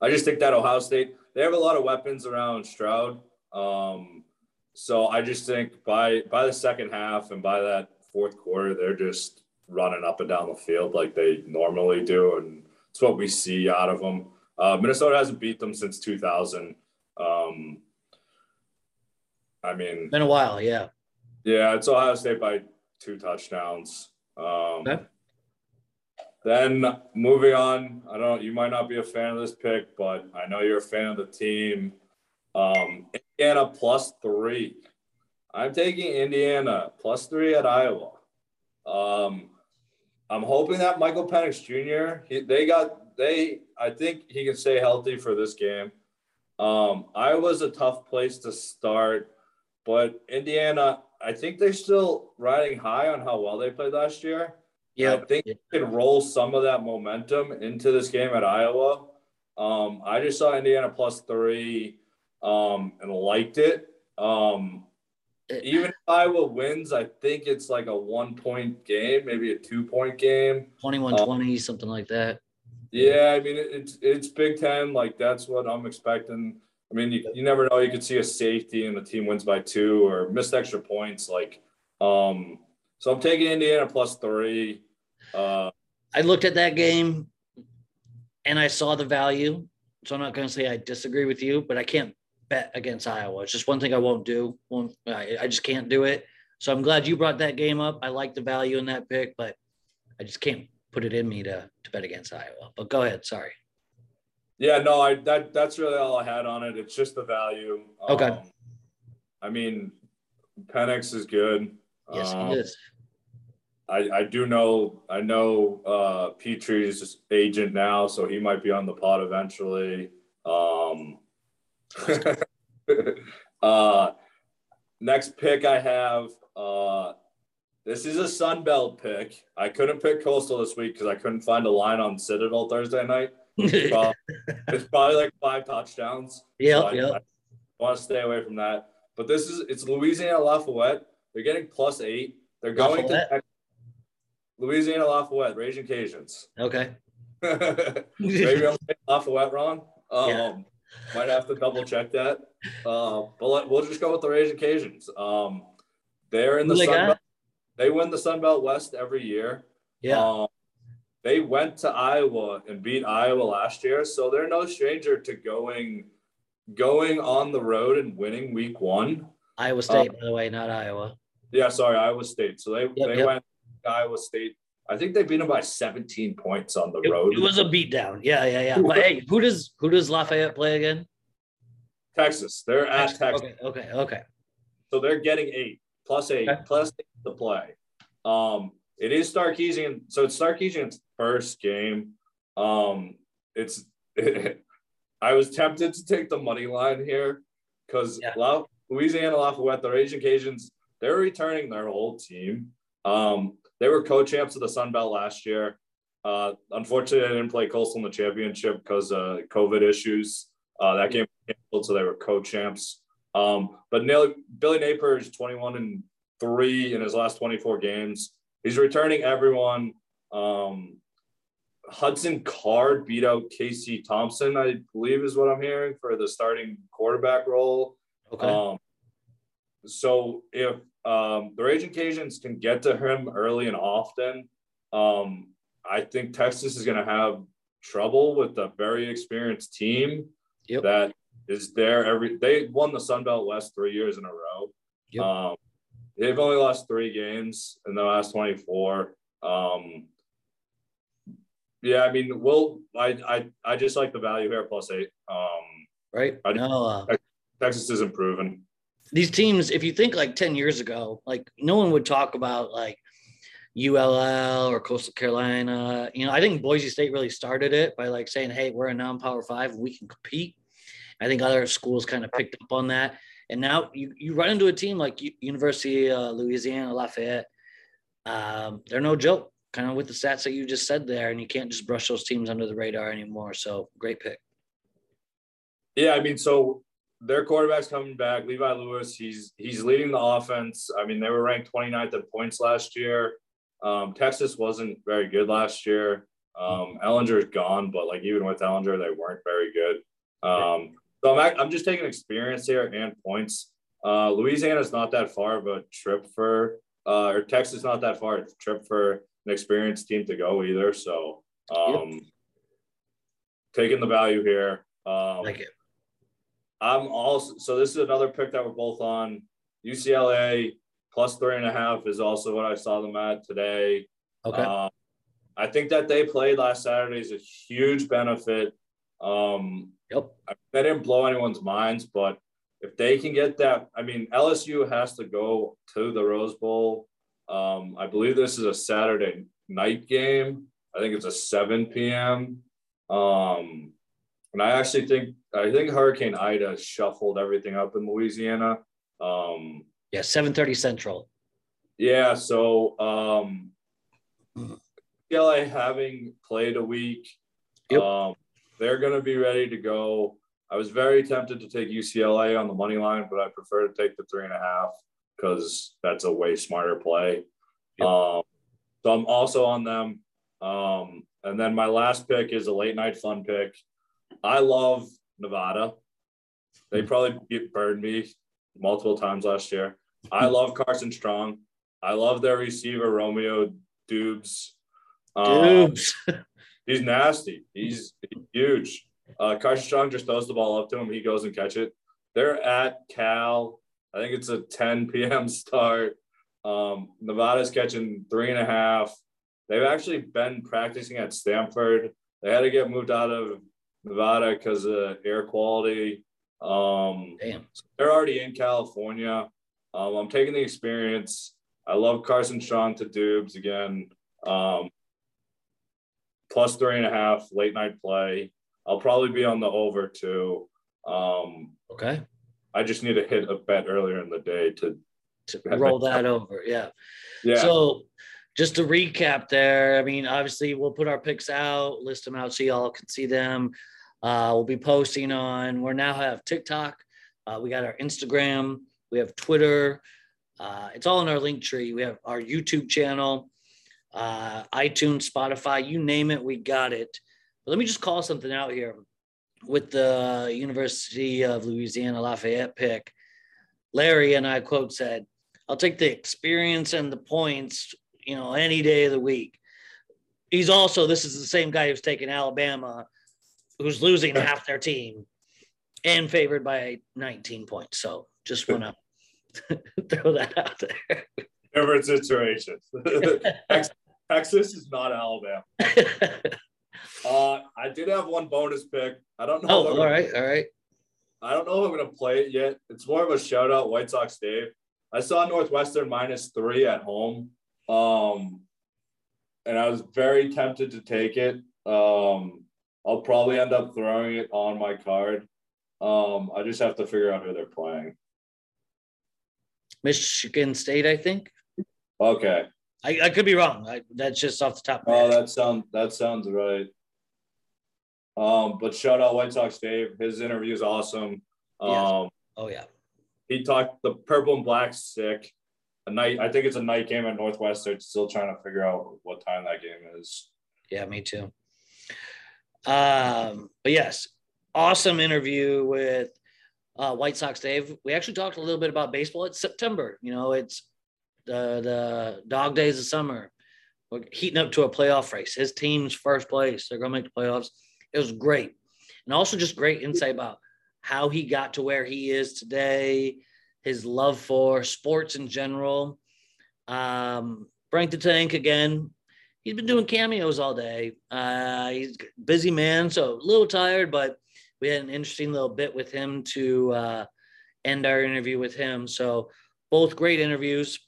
I just think that Ohio State they have a lot of weapons around Stroud. Um, so I just think by by the second half and by that fourth quarter, they're just running up and down the field like they normally do, and it's what we see out of them. Uh, Minnesota hasn't beat them since 2000. Um, I mean, been a while, yeah. Yeah, it's Ohio State by two touchdowns. Um, okay. Then moving on, I don't. You might not be a fan of this pick, but I know you're a fan of the team. Um, Indiana plus three. I'm taking Indiana plus three at Iowa. Um, I'm hoping that Michael Penix Jr. He, they got they. I think he can stay healthy for this game. Um, Iowa's a tough place to start, but Indiana. I think they're still riding high on how well they played last year. Yeah, I think they can roll some of that momentum into this game at Iowa. Um, I just saw Indiana plus three um, and liked it. Um, even if Iowa wins, I think it's like a one point game, maybe a two point game. 21 20, um, something like that. Yeah, I mean, it's it's Big Ten. Like, that's what I'm expecting. I mean, you, you never know. You could see a safety and the team wins by two or missed extra points. Like, um, so I'm taking Indiana plus three. Uh, I looked at that game and I saw the value. So I'm not going to say I disagree with you, but I can't bet against Iowa. It's just one thing I won't do. Won't, I, I just can't do it. So I'm glad you brought that game up. I like the value in that pick, but I just can't put it in me to to bet against Iowa. But go ahead. Sorry. Yeah, no, I that that's really all I had on it. It's just the value. Okay. Um, I mean, Penix is good. Yes, um, he is. I, I do know I know uh, Petry's agent now, so he might be on the pod eventually. Um, uh, next pick I have. Uh, this is a Sunbelt pick. I couldn't pick Coastal this week because I couldn't find a line on Citadel Thursday night. It's probably, it's probably like five touchdowns. Yeah, so yeah. Want to stay away from that. But this is it's Louisiana Lafayette. They're getting plus eight. They're going Lafayette? to Louisiana Lafayette, Raging Cajuns. Okay. Maybe I'm Lafayette wrong. Um, yeah. Might have to double check that. Uh, but let, we'll just go with the Raging Cajuns. Um, they're in the Sun Belt. They win the Sun Belt West every year. Yeah. Um, they went to Iowa and beat Iowa last year, so they're no stranger to going going on the road and winning week one. Iowa State, um, by the way, not Iowa. Yeah, sorry, Iowa State. So they yep, they yep. went Iowa State. I think they beat them by 17 points on the it, road. It was a beatdown. Yeah, yeah, yeah. But hey, who does who does Lafayette play again? Texas. They're at Texas. Okay, okay, okay. So they're getting eight plus eight okay. plus eight to play. Um, it is Sarkisian. So it's Sarkisian's first game. Um, it's I was tempted to take the money line here because yeah. La- Louisiana Lafayette, the Raging Cajuns, they're returning their whole team. Um, they were co-champs of the Sun Belt last year. Uh, unfortunately, they didn't play Coastal in the championship because of COVID issues. Uh, that game was canceled, so they were co-champs. Um, but Neil, Billy Napier is 21 and three in his last 24 games. He's returning everyone. Um, Hudson Card beat out Casey Thompson, I believe, is what I'm hearing for the starting quarterback role. Okay. Um, so if um, the Raging Cajuns can get to him early and often. Um, I think Texas is going to have trouble with a very experienced team yep. that is there every. They won the Sun Belt West three years in a row. Yep. Um, they've only lost three games in the last twenty four. Um, yeah, I mean, we'll. I I I just like the value here plus eight. Um, right. I, no, uh, Texas is improving these teams, if you think like 10 years ago, like no one would talk about like ULL or Coastal Carolina. You know, I think Boise State really started it by like saying, hey, we're a non power five, we can compete. I think other schools kind of picked up on that. And now you, you run into a team like University uh, Louisiana Lafayette. Um, they're no joke, kind of with the stats that you just said there, and you can't just brush those teams under the radar anymore. So great pick. Yeah, I mean, so their quarterback's coming back. Levi Lewis, he's he's leading the offense. I mean, they were ranked 29th in points last year. Um, Texas wasn't very good last year. Um, Ehlinger's gone, but like even with Ehlinger, they weren't very good. Um, so I'm, I'm just taking experience here and points. Uh, Louisiana's not that far of a trip for, uh, or Texas not that far a trip for an experienced team to go either. So um, yep. taking the value here. Um, like it. I'm also so this is another pick that we're both on. UCLA plus three and a half is also what I saw them at today. Okay. Um, I think that they played last Saturday is a huge benefit. Um, yep. They didn't blow anyone's minds, but if they can get that, I mean, LSU has to go to the Rose Bowl. Um, I believe this is a Saturday night game. I think it's a 7 p.m. Um, and I actually think I think Hurricane Ida shuffled everything up in Louisiana. Um, yeah, 7:30 Central. Yeah, so um, UCLA having played a week, yep. um, they're going to be ready to go. I was very tempted to take UCLA on the money line, but I prefer to take the three and a half because that's a way smarter play. Yep. Um, so I'm also on them. Um, and then my last pick is a late night fun pick. I love Nevada. They probably burned me multiple times last year. I love Carson Strong. I love their receiver Romeo Doubs. Um, he's nasty. He's, he's huge. Uh, Carson Strong just throws the ball up to him. He goes and catch it. They're at Cal. I think it's a 10 p.m. start. Um, Nevada's catching three and a half. They've actually been practicing at Stanford. They had to get moved out of Nevada because of air quality. Um, Damn. they're already in California. Um, I'm taking the experience. I love Carson Strong to Doubs again. Um, plus three and a half late night play. I'll probably be on the over too. Um, okay. I just need to hit a bet earlier in the day to, to roll that over. Yeah. Yeah. So just to recap there, I mean, obviously we'll put our picks out, list them out so y'all can see them. Uh, we'll be posting on, we now have TikTok. Uh, we got our Instagram. We have Twitter. Uh, it's all in our link tree. We have our YouTube channel, uh, iTunes, Spotify, you name it, we got it. But let me just call something out here with the uh, University of Louisiana Lafayette pick. Larry and I quote said, I'll take the experience and the points, you know, any day of the week. He's also, this is the same guy who's taken Alabama who's losing half their team and favored by 19 points. So just want to throw that out there. Different situations. Texas is not Alabama. uh, I did have one bonus pick. I don't know. Oh, all right, all right. I don't know if I'm going to play it yet. It's more of a shout out, White Sox Dave. I saw Northwestern minus three at home. Um, and I was very tempted to take it. Um, I'll probably end up throwing it on my card. Um, I just have to figure out who they're playing. Michigan State, I think. Okay. I, I could be wrong. I, that's just off the top. oh, that sounds that sounds right. Um, but shout out White Sox Dave. His interview is awesome. Um, oh yeah. He talked the purple and black sick. A night, I think it's a night game at Northwest. They're Still trying to figure out what time that game is. Yeah, me too. Um, but yes, awesome interview with uh, White Sox Dave. We actually talked a little bit about baseball. It's September. You know, it's the the dog days of summer. We're heating up to a playoff race. His team's first place. They're gonna make the playoffs. It was great, and also just great insight about how he got to where he is today. His love for sports in general. Um, Frank the Tank again he's been doing cameos all day. Uh, he's busy man, so a little tired, but we had an interesting little bit with him to uh, end our interview with him. So both great interviews.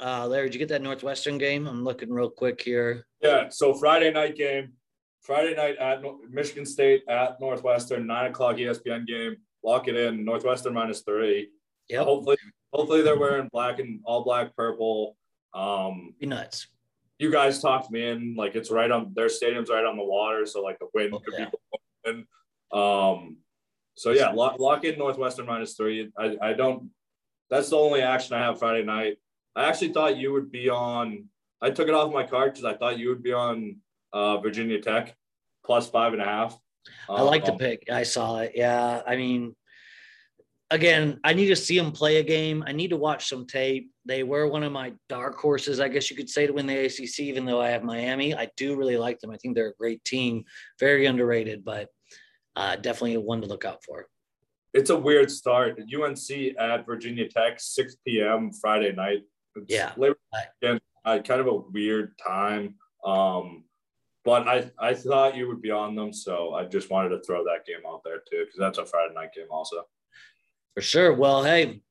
Uh, Larry, did you get that Northwestern game? I'm looking real quick here. Yeah. So Friday night game, Friday night at Michigan State at Northwestern, nine o'clock ESPN game. Lock it in. Northwestern minus three. Yeah. Hopefully, hopefully they're wearing black and all black purple. Um, Be nuts you guys talked me in. Like it's right on their stadium's right on the water, so like the wind oh, could yeah. be in. Um, so yeah, lock, lock in Northwestern minus three. I, I don't. That's the only action I have Friday night. I actually thought you would be on. I took it off my card because I thought you would be on uh, Virginia Tech plus five and a half. I like the um, pick. I saw it. Yeah. I mean, again, I need to see them play a game. I need to watch some tape. They were one of my dark horses, I guess you could say, to win the ACC, even though I have Miami. I do really like them. I think they're a great team, very underrated, but uh, definitely one to look out for. It's a weird start. UNC at Virginia Tech, 6 p.m. Friday night. It's yeah. Again, uh, kind of a weird time. Um, but I, I thought you would be on them, so I just wanted to throw that game out there too, because that's a Friday night game also. For sure. Well, hey,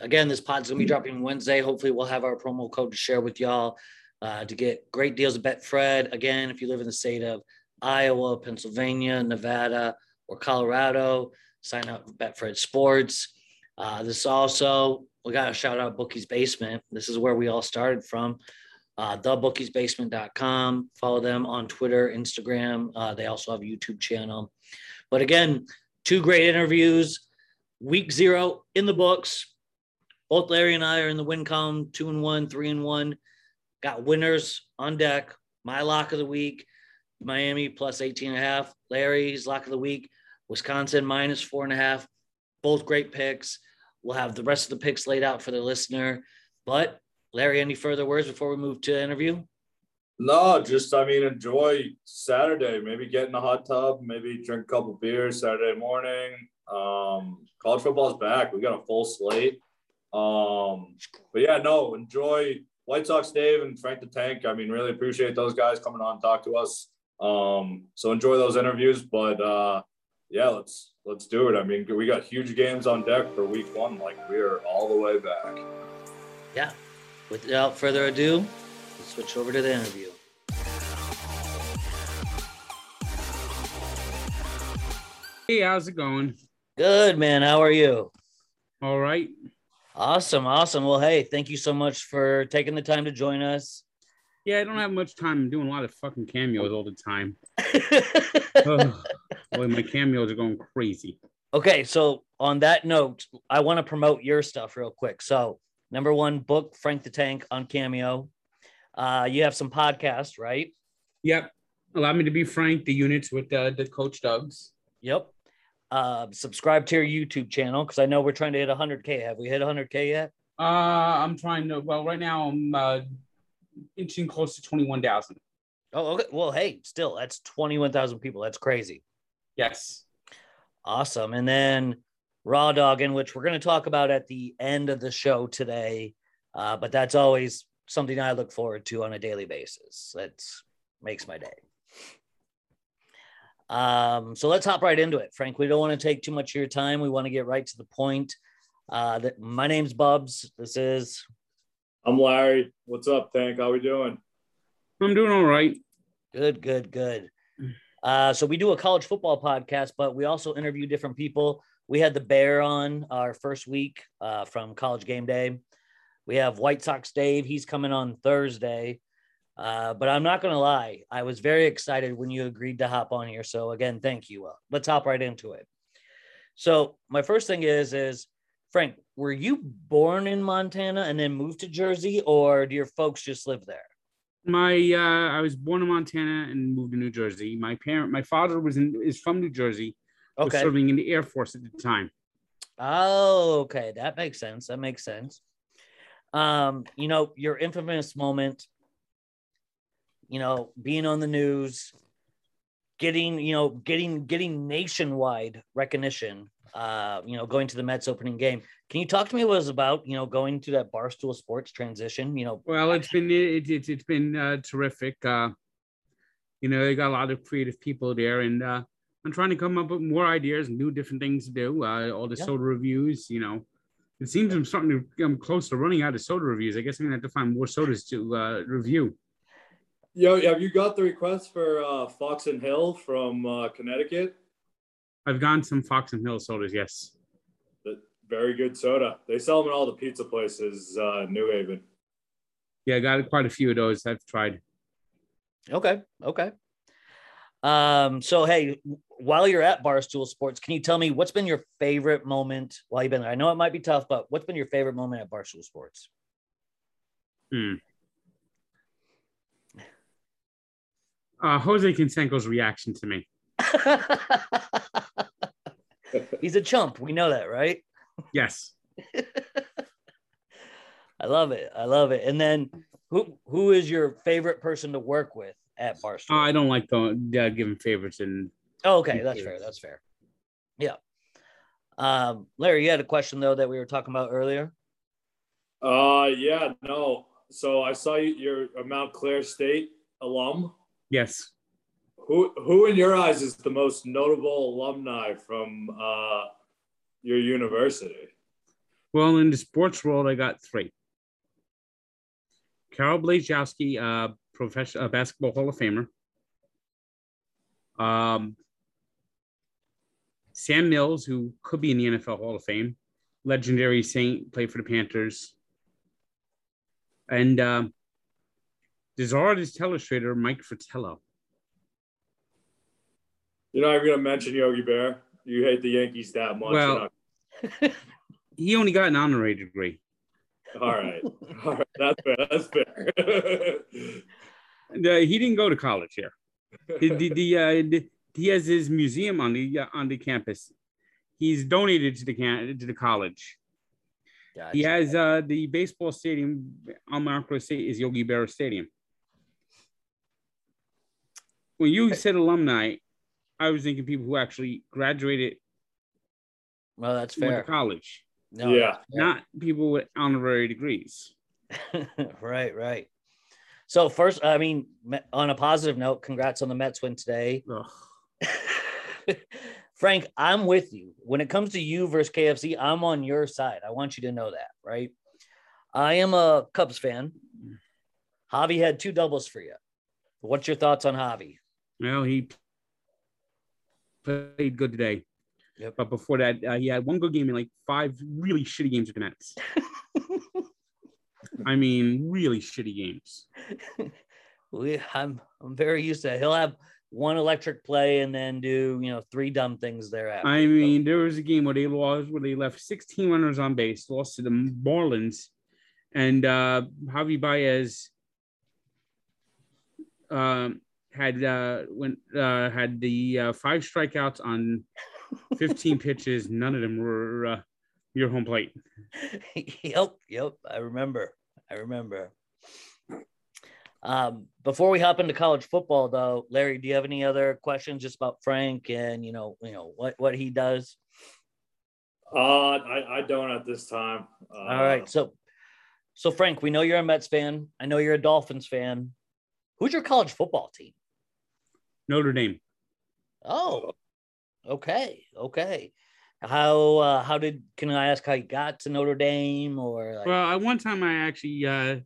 again, this pod's gonna be dropping Wednesday. Hopefully, we'll have our promo code to share with y'all uh, to get great deals at Betfred. Again, if you live in the state of Iowa, Pennsylvania, Nevada, or Colorado, sign up for Betfred Sports. Uh, this also, we got to shout out Bookie's Basement. This is where we all started from. Uh, thebookiesbasement.com. Follow them on Twitter, Instagram. Uh, they also have a YouTube channel. But again, two great interviews. Week zero in the books. Both Larry and I are in the win column, two and one, three and one. Got winners on deck. My lock of the week, Miami plus 18 and a half. Larry's lock of the week, Wisconsin minus four and a half. Both great picks. We'll have the rest of the picks laid out for the listener. But Larry, any further words before we move to interview? No, just I mean, enjoy Saturday. Maybe get in a hot tub. Maybe drink a couple beers Saturday morning. Um, college football's back. We got a full slate. Um, but yeah, no, enjoy White Sox Dave and Frank the Tank. I mean, really appreciate those guys coming on and talk to us. Um, so enjoy those interviews. But uh, yeah, let's let's do it. I mean, we got huge games on deck for week one. Like we are all the way back. Yeah. Without further ado, let's switch over to the interview. Hey, how's it going? Good, man. How are you? All right. Awesome. Awesome. Well, hey, thank you so much for taking the time to join us. Yeah, I don't have much time. I'm doing a lot of fucking cameos all the time. oh, boy, my cameos are going crazy. Okay, so on that note, I want to promote your stuff real quick. So, number one, book Frank the Tank on Cameo. Uh, you have some podcasts, right? Yep. Allow me to be Frank, the units with uh, the coach Doug's. Yep. Uh, subscribe to your YouTube channel because I know we're trying to hit 100K. Have we hit 100K yet? Uh, I'm trying to. Well, right now I'm uh, inching close to 21,000. Oh, okay. Well, hey, still, that's 21,000 people. That's crazy. Yes. Awesome. And then Raw Dogging, which we're going to talk about at the end of the show today. Uh, but that's always something I look forward to on a daily basis. That makes my day. Um, so let's hop right into it, Frank. We don't want to take too much of your time. We want to get right to the point. Uh, that my name's Bubs. This is. I'm Larry. What's up, Tank? How are we doing? I'm doing all right. Good, good, good. Uh, so we do a college football podcast, but we also interview different people. We had the Bear on our first week uh, from College Game Day. We have White Sox Dave. He's coming on Thursday. Uh, but I'm not going to lie, I was very excited when you agreed to hop on here. So again, thank you. Uh, let's hop right into it. So my first thing is, is Frank, were you born in Montana and then moved to Jersey, or do your folks just live there? My uh, I was born in Montana and moved to New Jersey. My parent, my father was in is from New Jersey. Okay. Was serving in the Air Force at the time. Oh, okay, that makes sense. That makes sense. Um, you know, your infamous moment you know, being on the news, getting, you know, getting getting nationwide recognition. Uh, you know, going to the Mets opening game. Can you talk to me what it was about? You know, going to that Barstool Sports transition. You know, well, it's been it, it, it's been uh, terrific. Uh, you know, they got a lot of creative people there, and uh, I'm trying to come up with more ideas and new different things to do. Uh, all the yeah. soda reviews, you know, it seems I'm starting to I'm close to running out of soda reviews. I guess I'm gonna have to find more sodas to uh, review. Yo, have you got the request for uh, Fox and Hill from uh, Connecticut? I've gotten some Fox and Hill sodas, yes. The, very good soda. They sell them in all the pizza places, uh, New Haven. Yeah, I got quite a few of those. I've tried. Okay, okay. Um, so hey, while you're at Barstool Sports, can you tell me what's been your favorite moment while you've been there? I know it might be tough, but what's been your favorite moment at Barstool Sports? Hmm. Uh, Jose Canseco's reaction to me. He's a chump. We know that, right? Yes. I love it. I love it. And then who who is your favorite person to work with at Barstool? Uh, I don't like going uh, giving favorites and oh, okay, that's fair. That's fair. Yeah. Um, Larry, you had a question though that we were talking about earlier. Uh, yeah, no. So I saw you, you're a Montclair State alum. yes. Who, who in your eyes is the most notable alumni from uh, your university? Well, in the sports world, I got three. Carol Blazejowski, uh, professional uh, basketball Hall of Famer. Um, Sam Mills, who could be in the NFL Hall of Fame, legendary Saint, played for the Panthers, and um, there's artist illustrator Mike Fratello. You're not even gonna mention Yogi Berra. You hate the Yankees that much. Well, He only got an honorary degree. all right, all right, that's fair. That's fair. And, uh, he didn't go to college here. the, the, the, uh, the- he has his museum on the uh, on the campus. He's donated to the can to the college. Gotcha. He has uh, the baseball stadium on Mount Cross State is Yogi Berra Stadium. When you said alumni, I was thinking people who actually graduated well, that's went to fair. college, No, Yeah. fair. not people with honorary degrees. right, right. So first, I mean, on a positive note, congrats on the Mets win today. Ugh. Frank, I'm with you. When it comes to you versus KFC, I'm on your side. I want you to know that, right? I am a Cubs fan. Javi had two doubles for you. What's your thoughts on Javi? Well, he played good today. Yep. But before that, uh, he had one good game and like five really shitty games with the Mets. I mean, really shitty games. we, I'm I'm very used to it. He'll have one electric play and then do you know three dumb things thereafter. I mean, there was a game where they lost, where they left 16 runners on base, lost to the Marlins, and uh, Javi Baez um, had uh, went uh, had the uh, five strikeouts on 15 pitches. None of them were uh, your home plate. yep, yep. I remember. I remember. Um, before we hop into college football, though, Larry, do you have any other questions just about Frank and you know, you know what what he does? uh, I, I don't at this time. Uh, All right, so so Frank, we know you're a Mets fan. I know you're a Dolphins fan. Who's your college football team? Notre Dame. Oh, okay, okay. How uh, how did can I ask how you got to Notre Dame or like, Well, at one time I actually uh,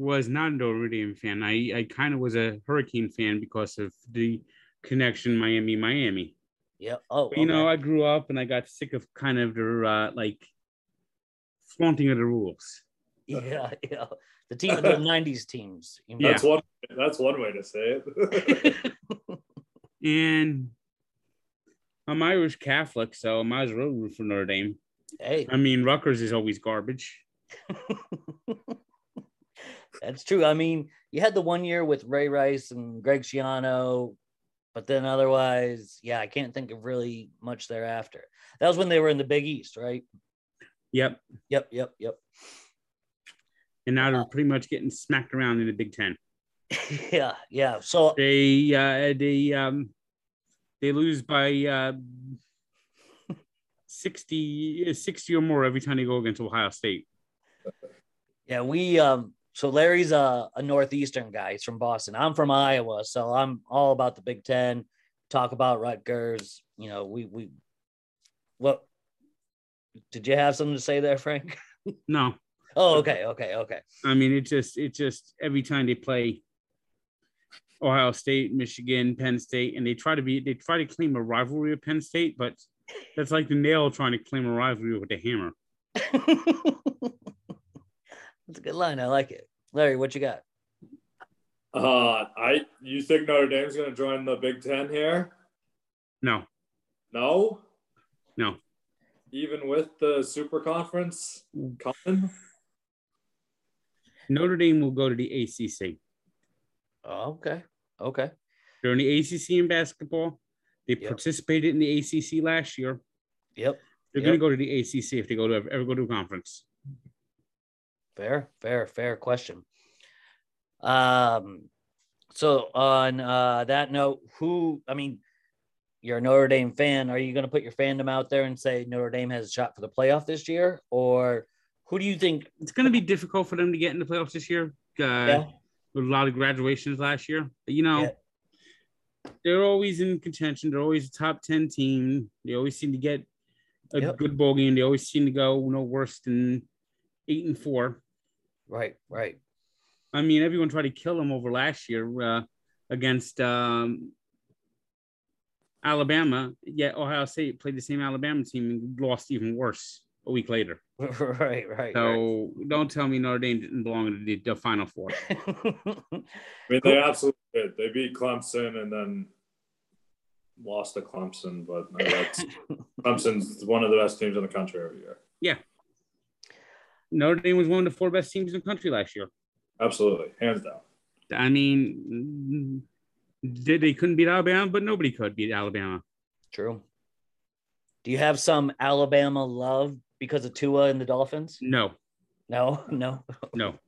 was not a Notre Dame fan. I, I kind of was a Hurricane fan because of the connection Miami Miami. yeah? Oh, You know. I grew up and I got sick of kind of the uh, like flaunting of the rules. yeah, yeah. The team, the '90s teams. you know? That's one. That's one way to say it. And I'm Irish Catholic, so I might as well root for Notre Dame. hey, I mean, Rutgers is always garbage. That's true. I mean, you had the one year with Ray Rice and Greg Schiano, but then otherwise, yeah, I can't think of really much thereafter. That was when they were in the Big East, right? Yep. Yep, yep, yep. And now they're pretty much getting smacked around in the Big Ten. yeah, yeah. So They uh, they um they lose by uh 60, 60 or more every time they go against Ohio State. Yeah, we um so Larry's a, a northeastern guy. He's from Boston. I'm from Iowa, so I'm all about the Big Ten. Talk about Rutgers. You know, we we what did you have something to say there, Frank? No, Oh, okay, okay, okay. I mean it just it just every time they play Ohio State, Michigan, Penn State, and they try to be they try to claim a rivalry with Penn State, but that's like the nail trying to claim a rivalry with the hammer. That's a good line. I like it. Larry, what you got? Uh, I. You think Notre Dame's going to join the Big Ten here? No, No. No. Even with the Super Conference coming. Notre Dame will go to the ACC. Oh, okay, okay. They're in the ACC in basketball. They Yep. participated in the ACC last year. Yep. They're Yep. going to go to the ACC if they go to ever go to a conference. Fair, fair, fair question. Um, so on uh, that note, who? I mean, you're a Notre Dame fan. Are you going to put your fandom out there and say Notre Dame has a shot for the playoff this year, or who do you think? It's going to be difficult for them to get in the playoffs this year. Uh, Yeah. With a lot of graduations last year, but you know, Yeah. they're always in contention. They're always a top ten team. They always seem to get a Yep. good bowl game. They always seem to go no worse than eight and four. Right, right. I mean, everyone tried to kill them over last year uh, against um, Alabama. Yet Ohio State played the same Alabama team and lost even worse a week later. right, right. So don't tell me Notre Dame didn't belong in the, the Final Four. I mean, they absolutely did. They beat Clemson and then lost to Clemson, but no, that's, Clemson's one of the best teams in the country every year. Notre Dame was one of the four best teams in the country last year. Absolutely, hands down. I mean, they, they couldn't beat Alabama, but nobody could beat Alabama. True. Do you have some Alabama love because of Tua and the Dolphins? No, No, no. no.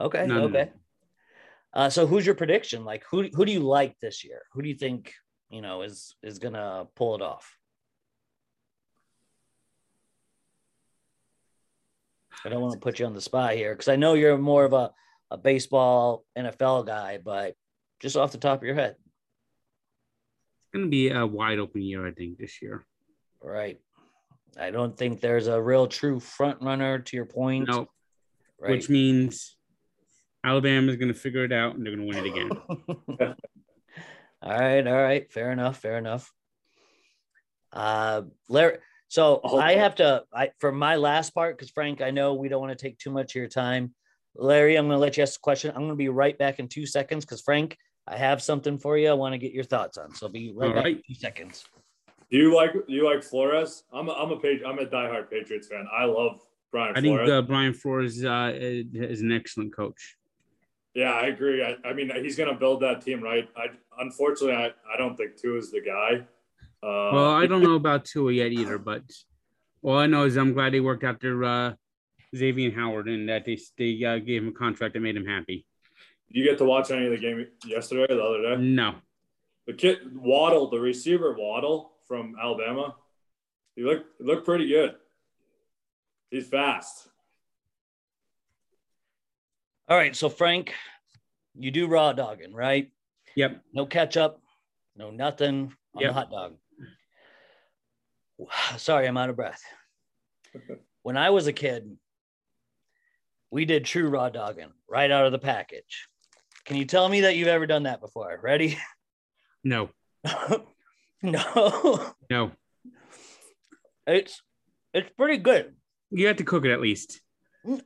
Okay, No, no, okay. Uh, so who's your prediction? Like who who do you like this year? Who do you think, you know, is is gonna pull it off? I don't want to put you on the spot here because I know you're more of a, a baseball NFL guy, but just off the top of your head. It's going to be a wide open year, I think, this year. Right. I don't think there's a real true front runner to your point. No, right. which means Alabama's going to figure it out and they're going to win it again. all right, all right, fair enough, fair enough. Uh, Larry, so Oh. I have to, I for my last part, because Frank, I know we don't want to take too much of your time. Larry, I'm going to let you ask the question. I'm going to be right back in Tua seconds because Frank, I have something for you. I want to get your thoughts on. So I'll be right All back in right. two seconds. Do you like do you like Flores? I'm a, I'm a page I'm a diehard Patriots fan. I love Brian I think uh, Brian Flores uh, is an excellent coach. yeah, I agree. I, I mean, he's going to build that team right. I unfortunately I, I don't think two is the guy. Uh, Well, I don't know about Tua yet either, but all I know is I'm glad they worked out their uh, Xavier Howard and that they they uh, gave him a contract that made him happy. Did you get to watch any of the game yesterday or the other day? No, The kid Waddle, the receiver Waddle from Alabama, he looked he looked pretty good. He's fast. All right. So Frank, you do raw dogging, right? yep, No ketchup, no nothing on Yep. the hot dog. Sorry, I'm out of breath. when I was a kid, we did true raw dogging right out of the package. Can you tell me that you've ever done that before? Ready? no, no. no. It's it's pretty good. You have to cook it at least.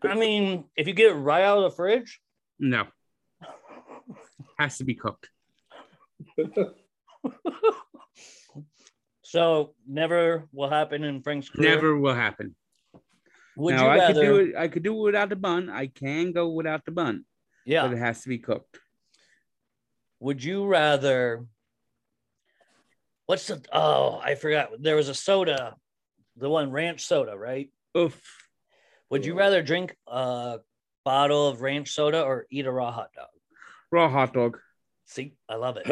I mean, if you get it right out of the fridge, No, has to be cooked. so never will happen in Frank's career. Never will happen. Would now you I rather? could do it. I could do it without the bun. I can go without the bun, Yeah. but it has to be cooked. would you rather what's the oh i forgot there was a soda the one ranch soda right Oof. would you rather drink a bottle of ranch soda or eat a raw hot dog Raw hot dog. see i love it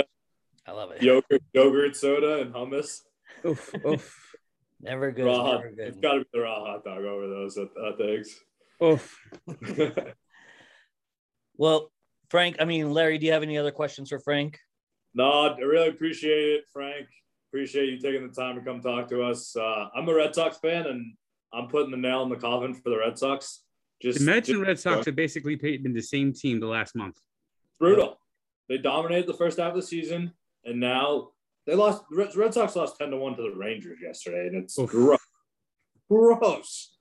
i love it Yogurt, yogurt soda, and hummus. Oof. Oof. never good Raw hot, never it's good got to be the raw hot dog over those at, at the eggs. Oof. well frank i mean larry do you have any other questions for frank no, I really appreciate it, Frank. Appreciate you taking the time to come talk to us. Uh, I'm a Red Sox fan, and I'm putting the nail in the coffin for the Red Sox. Just imagine just- Red Sox have basically been the same team the last month. brutal. They dominated the first half of the season, and now they lost. The Red Red Sox lost ten to one to the Rangers yesterday, and it's Oof. gross. Gross.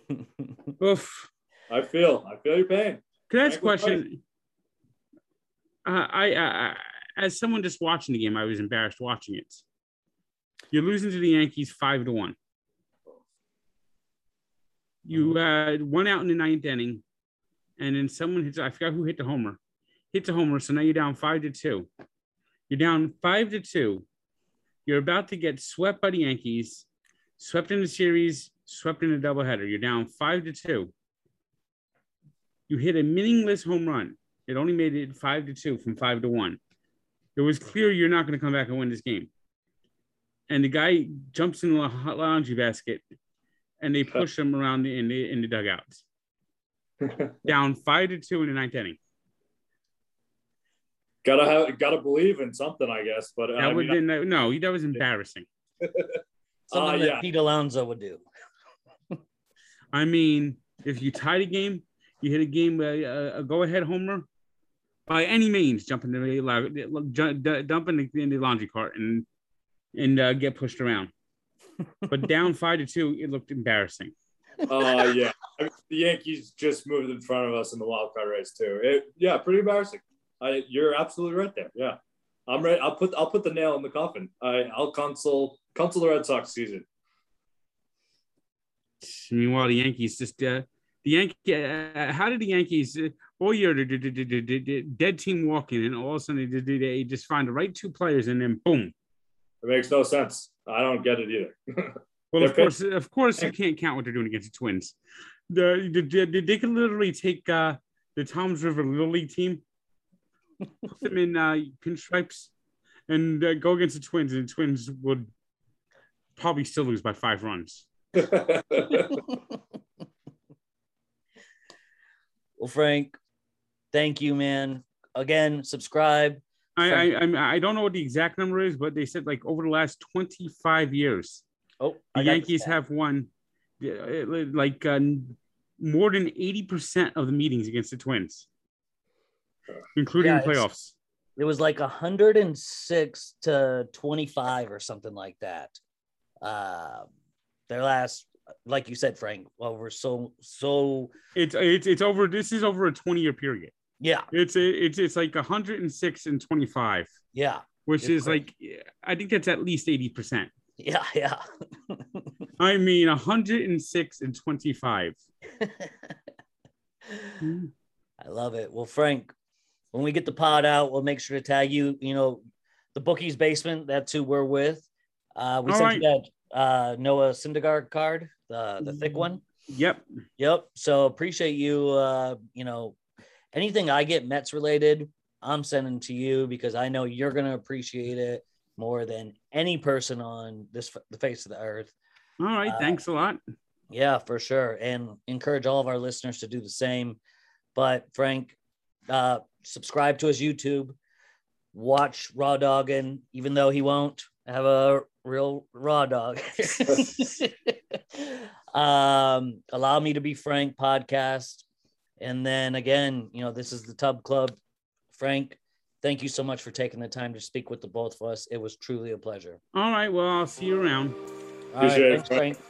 Oof. I feel. I feel your pain. Can I ask a question? Uh, I, I, I, as someone just watching the game, I was embarrassed watching it. You're losing to the Yankees five to one. You mm-hmm. had one out in the ninth inning, and then someone hits. I forgot who hit the homer. Hit the homer, so now you're down five to two. You're down five to two. You're about to get swept by the Yankees, swept in the series, swept in a doubleheader. You're down five to two. You hit a meaningless home run. It only made it five to two from five to one. It was clear you're not going to come back and win this game. And the guy jumps in the laundry basket, and they push him around in the in the dugouts. Down five to two in the ninth inning. Gotta have, gotta believe in something, I guess. But That I would mean, been, no, that was embarrassing. Something Uh, that yeah. Pete Alonso would do. I mean, if you tie the game, you hit a game, uh, a go ahead homer, by any means, jump in the la- dump in the, in the laundry cart and and uh, get pushed around. But down five to two, it looked embarrassing. uh, yeah, I mean, the Yankees just moved in front of us in the wild card race too. It, yeah, pretty embarrassing. I, you're absolutely right there. Yeah, I'm right. I'll put I'll put the nail in the coffin. I, I'll console console the Red Sox season. Meanwhile, the Yankees just uh, the Yankee. Uh, how did the Yankees uh, all year dead team walking, and all of a sudden they, they, they just find the right two players, and then boom. It makes no sense. I don't get it either. Well, of course, of course, you can't count what they're doing against the Twins. The, the, the they can literally take uh, the Toms River Little League team, put them in uh, pinstripes, and uh, go against the Twins, and the Twins would probably still lose by five runs. Well, Frank, thank you, man. Again, subscribe. I, I I don't know what the exact number is, but they said like over the last 25 years, Oh, the Yankees have won uh, like uh, more than 80% of the meetings against the Twins, including Yeah, playoffs. It was like 106 to 25 or something like that. Uh, their last, like you said, Frank, over so so It's it's it's over. This is over a 20 year period. yeah, It's it's it's like 106 and 25, yeah, which It's is great. like I think that's at least 80 percent. yeah, yeah. I mean 106 and 25. I love it. Well, Frank, when we get the pod out, we'll make sure to tag you. You know, the bookies basement. That's who we're with. Uh, we All sent you that uh, Noah Syndergaard card, the the thick one. Yep. Yep. So appreciate you. Uh, you know, anything I get Mets related, I'm sending to you because I know you're gonna appreciate it more than any person on this the face of the earth. All right. Uh, thanks a lot. Yeah, for sure. And encourage all of our listeners to do the same. But Frank, uh, subscribe to his YouTube, watch Raw Doggin, even though he won't have a real raw dog. um, allow me to be Frank podcast. And then again, you know, this is the Tub Club. Frank, thank you so much for taking the time to speak with the both of us. It was truly a pleasure. All right. Well, I'll see you around. All right, Appreciate it, thanks, Frank. Frank.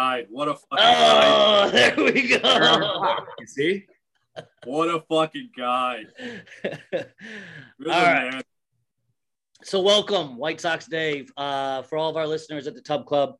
Guy, what a fucking Oh, there we go. You see? What a fucking guy. You're All right. man. So welcome, White Sox Dave. Uh, for all of our listeners at the Tub Club,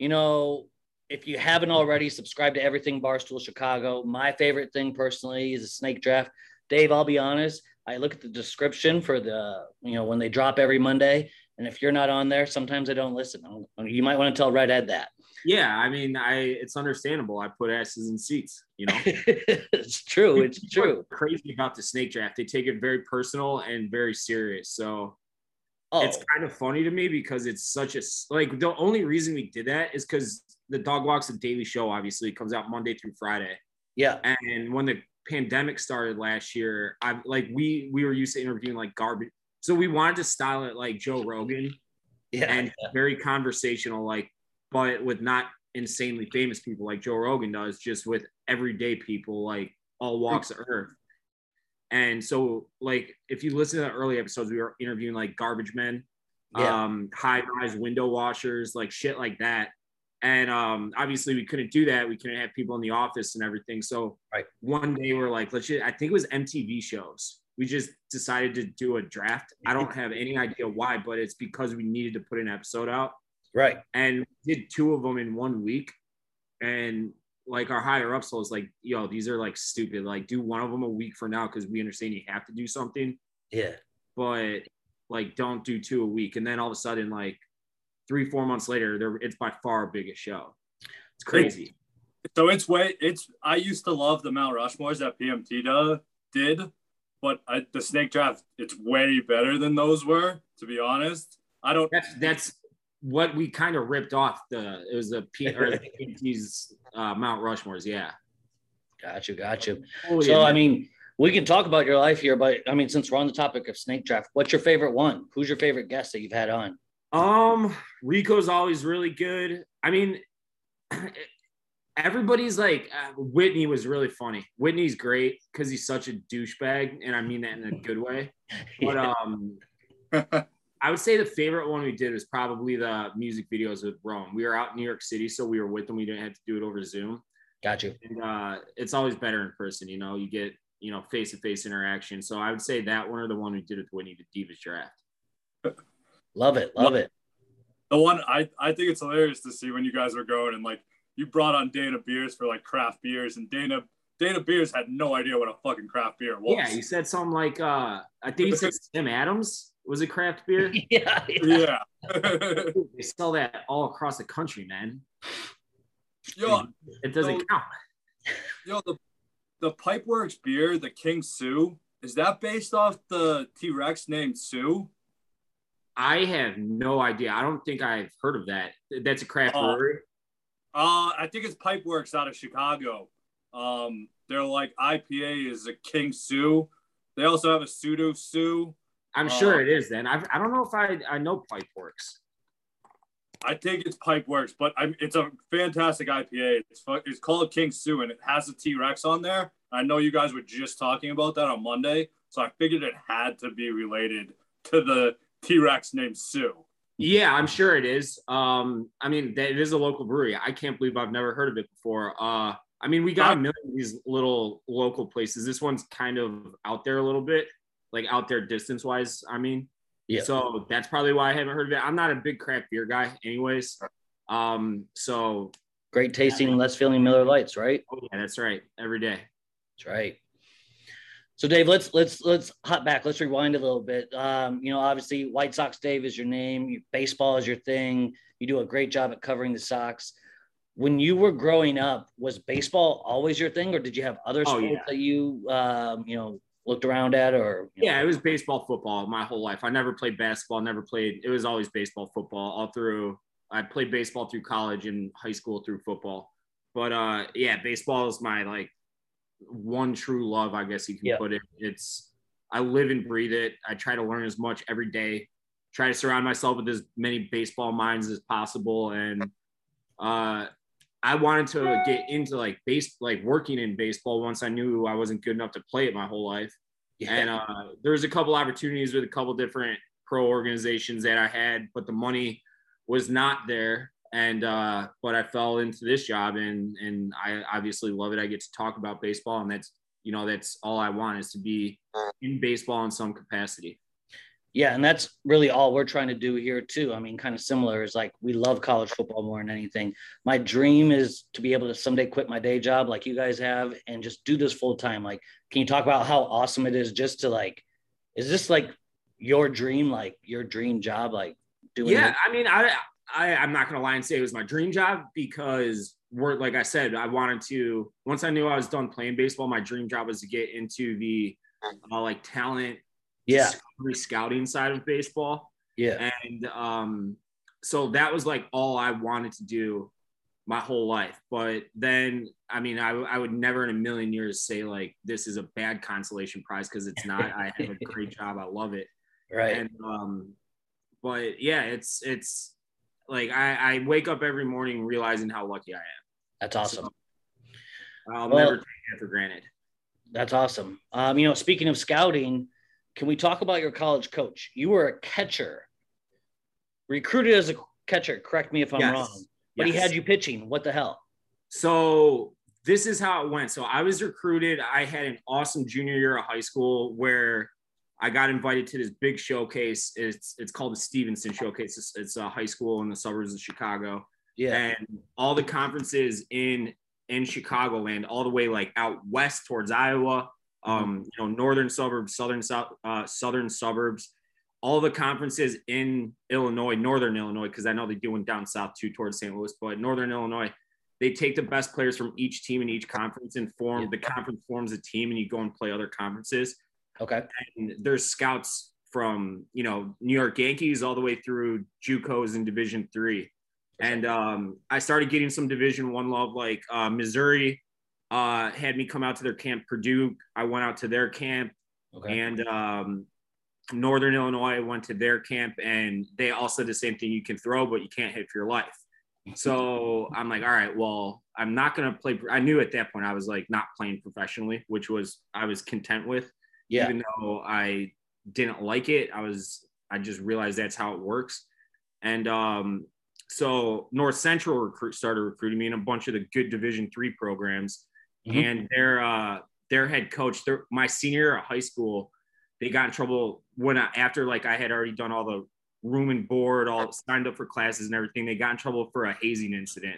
you know, if you haven't already, subscribe to Everything Barstool Chicago. My favorite thing personally is a snake draft. Dave, I'll be honest. I look at the description for the, you know, when they drop every Monday, and if you're not on there, sometimes I don't listen. You might want to tell Red Ed that. Yeah, I mean, I it's understandable. I put asses in seats, you know. it's true. It's People true. Crazy about the snake draft. They take it very personal and very serious. So Oh, it's kind of funny to me because it's such a like the only reason we did that is because the Dog Walks a Daily Show obviously comes out Monday through Friday, yeah. and when the pandemic started last year, I like we we were used to interviewing like garbage, so we wanted to style it like Joe Rogan Yeah. and very conversational, like, but with not insanely famous people like Joe Rogan does, just with everyday people, like all walks of earth. And so, like, if you listen to the early episodes, we were interviewing like garbage men, Yeah. um, high rise window washers, like shit like that. And um, obviously, we couldn't do that. We couldn't have people in the office and everything. So, Right. one day we're like, let's just, I think it was MTV shows. We just decided to do a draft. I don't have any idea why, but it's because we needed to put an episode out right. and did two of them in one week. And like our higher ups was like, yo, these are like stupid. Like, do one of them a week for now because we understand you have to do something, Yeah. but like, don't do two a week. And then all of a sudden, like three, four months later, there it's by far biggest show. It's crazy. So it's way it's. I used to love the Mount Rushmores that PMT do, did, but I, the snake draft it's way better than those were. To be honest, I don't. That's that's what we kind of ripped off. The it was the P or the PMT's uh, Mount Rushmores. Yeah. Gotcha, gotcha. Got you. Totally So, I mean, we can talk about your life here, but I mean, since we're on the topic of snake draft, what's your favorite one? Who's your favorite guest that you've had on? Um, Rico's always really good. I mean, everybody's like uh, Whitney was really funny. Whitney's great because he's such a douchebag, and I mean that in a good way. But um, I would say the favorite one we did was probably the music videos with Rome. We were out in New York City, so we were with them. We didn't have to do it over Zoom, Got you. and uh, it's always better in person. You know, you get you know face to face interaction. So I would say that one or the one we did with Whitney, the Divas draft. Love it. Love it. The one I I think it's hilarious to see when you guys were going and like you brought on Dana Beers for like craft beers and Dana Dana Beers had no idea what a fucking craft beer was. Yeah, he said something like uh I think he said Sam Adams was it craft beer. yeah. yeah. yeah. they sell that all across the country, man. yo, It doesn't So- count. yo, the the Pipeworks beer, the King Sue, is that based off the T Rex named Sue? I have no idea. I don't think I've heard of that. That's a craft Oh. brewery. Uh, I think it's Pipeworks out of Chicago. Um, they're like IPA is a King Sue. They also have a pseudo Sue. I'm Oh. sure it is. Then I've, I don't know if I I know Pipeworks. I think it's Pipeworks, but I'm, it's a fantastic IPA. It's it's called King Sue, and it has a T Rex on there. I know you guys were just talking about that on Monday, so I figured it had to be related to the T Rex named Sue. Yeah, I'm sure it is. Um, I mean, it is a local brewery. I can't believe I've never heard of it before. Uh, I mean, we got a million of these little local places. This one's kind of out there a little bit, like out there distance wise. I mean, Yeah. So that's probably why I haven't heard of it. I'm not a big craft beer guy, anyways. Um, so Great tasting, less feeling Miller Lites, right? oh, yeah, that's right. Every day. That's right. So Dave, let's let's let's hop back. Let's rewind a little bit. Um, you know, obviously White Sox Dave is your name. Baseball is your thing. You do a great job at covering the Sox. When you were growing up, was baseball always your thing, or did you have other Oh, sports yeah. that you um, you know looked around at, or you know- Yeah, it was baseball, football my whole life. I never played basketball, never played. It was always baseball, football, all through. I played baseball through college and high school through football. But uh, yeah, baseball is my like one true love, I guess you can Yeah. put it. It's I live and breathe it. I try to learn as much every day. Try to surround myself with as many baseball minds as possible, and uh, I wanted to get into like base, like working in baseball once I knew I wasn't good enough to play it my whole life. Yeah. And uh, there was a couple opportunities with a couple different pro organizations that I had, but the money was not there. And uh, but I fell into this job, and and I obviously love it. I get to talk about baseball, and that's you know that's all I want is to be in baseball in some capacity. Yeah, and that's really all we're trying to do here too. I mean, kind of similar is like we love college football more than anything. My dream is to be able to someday quit my day job like you guys have and just do this full time. Like, can you talk about how awesome it is just to like is this like your dream, like your dream job, like doing Yeah, it? I mean, I, I I'm not gonna lie and say it was my dream job because we're like I said, I wanted to. Once I knew I was done playing baseball, my dream job was to get into the uh, like talent Yeah, discovery scouting side of baseball. yeah, And um, so that was like all I wanted to do my whole life. But then, I mean, I, I would never in a million years say like this is a bad consolation prize because it's not. I have a great job. I love it. right. And um, but yeah, it's it's like I, I wake up every morning realizing how lucky I am. That's awesome. I'll Well- never take that for granted. That's awesome. Um, you know, speaking of scouting, can we talk about your college coach? You were a catcher, recruited as a catcher. Correct me if I'm Yes. wrong, but he had you pitching. What the hell? So this is how it went. So I was recruited. I had an awesome junior year of high school where I got invited to this big showcase. It's it's called the Stevenson Showcase. It's, it's a high school in the suburbs of Chicago, Yeah, and all the conferences in in Chicagoland, all the way like out west towards Iowa, um, you know, northern suburbs, southern uh, southern suburbs, all the conferences in Illinois, northern Illinois, because I know they do one down south too towards St. Louis, but northern Illinois, they take the best players from each team in each conference and form the conference forms a team, and you go and play other conferences. Okay. And there's scouts from you know New York Yankees all the way through JUCOs in Division three, and um, I started getting some Division one love. Like uh, Missouri uh, had me come out to their camp. Purdue, I went out to their camp, Okay. and um, Northern Illinois I went to their camp, and they all said the same thing: you can throw, but you can't hit for your life. So I'm like, all right, well, I'm not gonna play. I knew at that point I was like not playing professionally, which was I was content with yeah. even though I didn't like it. I was I just realized that's how it works. And um, so North Central recruit started recruiting me in a bunch of the good Division three programs, Mhm. and their uh, their head coach, their, my senior year of high school, they got in trouble when I, after like I had already done all the room and board, all signed up for classes and everything. They got in trouble for a hazing incident.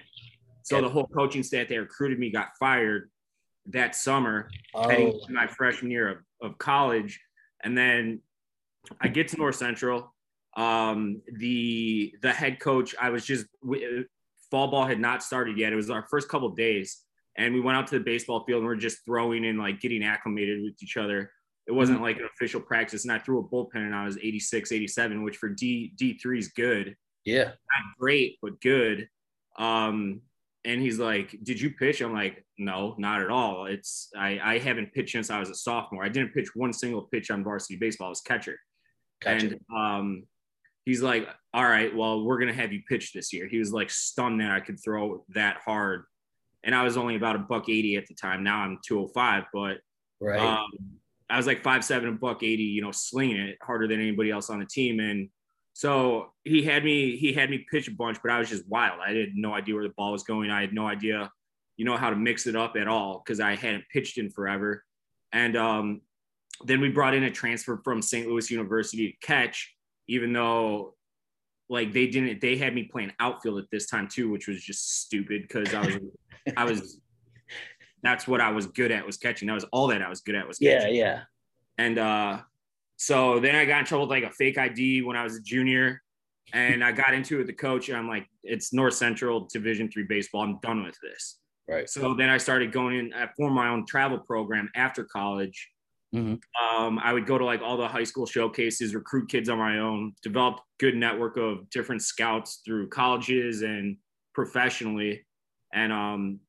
So the whole coaching staff that recruited me got fired that summer heading Oh, to my freshman year of, of college. And then I get to North Central. Um, the the head coach, I was just we, fall ball had not started yet. It was our first couple days, and we went out to the baseball field and we are just throwing and like getting acclimated with each other. It wasn't like an official practice, and I threw a bullpen and I was 86, 87, which for D D three is good yeah. not great, but good. Um, and he's like, "Did you pitch?" I'm like, "No, not at all. It's I I haven't pitched since I was a sophomore. I didn't pitch one single pitch on varsity baseball. I was catcher." Gotcha. And um, he's like, "All right, well, we're gonna have you pitch this year." He was like stunned that I could throw that hard, and I was only about a buck eighty at the time. Now I'm two hundred five, but right. um, I was like five seven, a buck eighty, you know, slinging it harder than anybody else on the team. And so he had me he had me pitch a bunch, but I was just wild. I had no idea where the ball was going. I had no idea, you know, how to mix it up at all because I hadn't pitched in forever. And um, then we brought in a transfer from St. Louis University to catch, even though like they didn't they had me playing outfield at this time too, which was just stupid because I was I was that's what I was good at was catching. That was all that I was good at was catching. Yeah. Yeah. And uh, so then I got in trouble with like a fake ID when I was a junior, and I got into it with the coach, and I'm like, it's North Central Division three baseball. I'm done with this. Right. So then I started going in. I formed my own travel program after college. Mhm. Um, I would go to like all the high school showcases, recruit kids on my own, develop good network of different scouts through colleges and professionally, and um,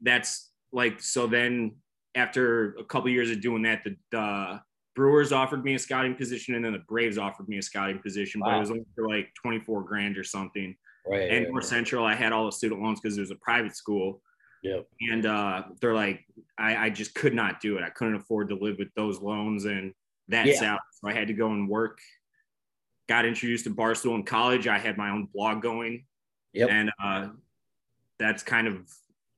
that's like so. Then after a couple years of doing that, the, the Brewers offered me a scouting position, and then the Braves offered me a scouting position, but it was only for like twenty four grand or something. Right. And right, North Central, I had all the student loans because it was a private school Yep. and uh, they're like, I, I just could not do it. I couldn't afford to live with those loans and that Yeah. salary. So I had to go and work. Got introduced to Barstool in college. I had my own blog going, Yep. and uh, that's kind of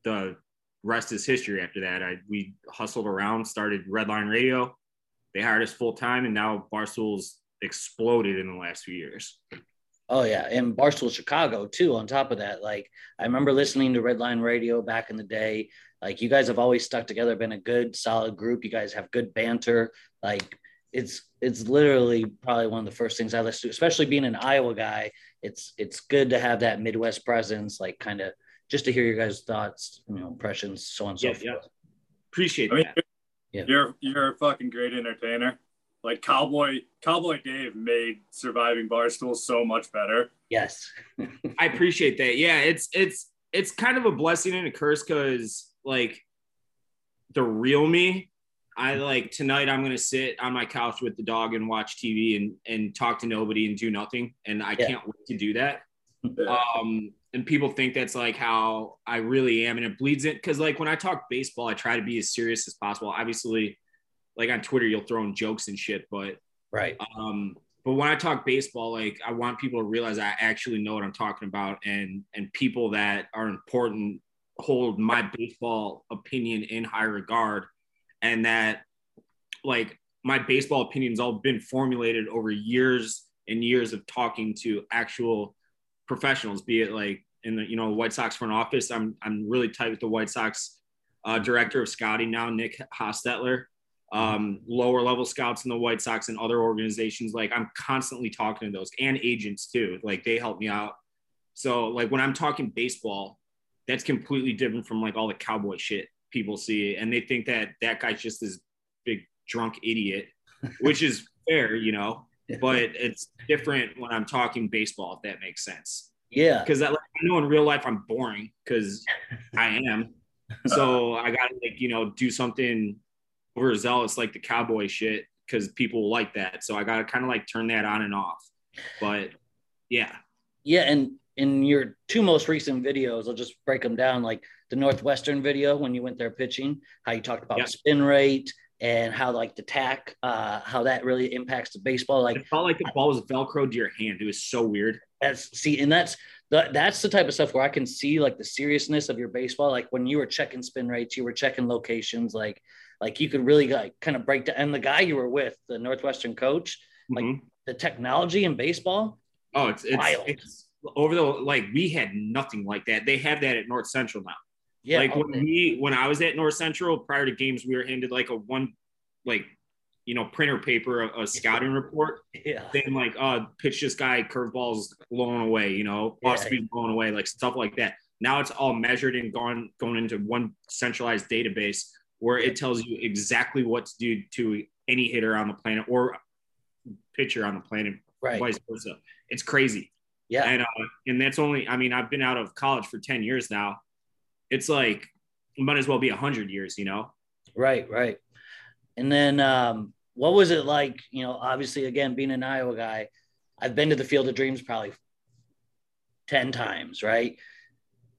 the rest is history. After that, I we hustled around, started Redline Radio. They hired us full time, and now Barstool's exploded in the last few years. Oh yeah, and Barstool Chicago too. On top of that, like I remember listening to Redline Radio back in the day. Like you guys have always stuck together, been a good, solid group. You guys have good banter. Like it's it's literally probably one of the first things I listen to, especially being an Iowa guy. It's it's good to have that Midwest presence, like kind of just to hear your guys' thoughts, you know, impressions, so on and so Yeah, forth. yeah. Appreciate I mean, that. Yeah. you're you're a fucking great entertainer. Like Cowboy Cowboy Dave made surviving Barstool so much better. Yes. I appreciate that. Yeah, it's it's it's kind of a blessing and a curse because like the real me, I like tonight I'm gonna sit on my couch with the dog and watch TV and and talk to nobody and do nothing. And I Yeah. can't wait to do that. Um and people think that's like how I really am. And it bleeds in because like when I talk baseball, I try to be as serious as possible. Obviously, like on Twitter, you'll throw in jokes and shit, but Right. um, but when I talk baseball, like I want people to realize I actually know what I'm talking about, and and people that are important hold my baseball opinion in high regard, and that like my baseball opinion's all been formulated over years and years of talking to actual professionals, be it like in the you know White Sox front office. I'm I'm really tight with the White Sox uh, director of scouting now, Nick Hostetler. Um, lower level scouts in the White Sox and other organizations. Like I'm constantly talking to those and agents too. Like they help me out. So like when I'm talking baseball, that's completely different from like all the cowboy shit people see, and they think that that guy's just this big drunk idiot, which is fair, you know. But it's different when I'm talking baseball, if that makes sense. Yeah. Because like, I know in real life I'm boring because I am. So I gotta like, you know, do something overzealous like the cowboy shit because people like that. So I gotta kind of like turn that on and off. But yeah. Yeah, and in your two most recent videos, I'll just break them down. Like the Northwestern video when you went there pitching, how you talked about Yep. spin rate and how like the tack, uh, how that really impacts the baseball. Like It felt like the ball was velcro to your hand. It was so weird. that's see, and that's the, that's the type of stuff where I can see like the seriousness of your baseball. Like when you were checking spin rates, you were checking locations, like like you could really like kind of break down. And the guy you were with, the Northwestern coach, Like, Mhm. the technology in baseball, oh, it's it's, wild. it's over the like we had nothing like that. They have that at North Central now. Yeah, like when we when I was at North Central prior to games, we were handed like a one like you know printer paper, a, a scouting report, yeah, saying like uh pitch this guy, curveballs blown away, you know, off speed blown away, like stuff like that. Now it's all measured and gone going into one centralized database where it tells you exactly what to do to any hitter on the planet or pitcher on the planet, right, vice versa. It's crazy. Yeah, and uh, and that's only i mean i've been out of college for 10 years now it's like might as well be a 100 years you know right, right. And then um, what was it like? You know, obviously, again, being an Iowa guy, I've been to the Field of Dreams probably ten times, right?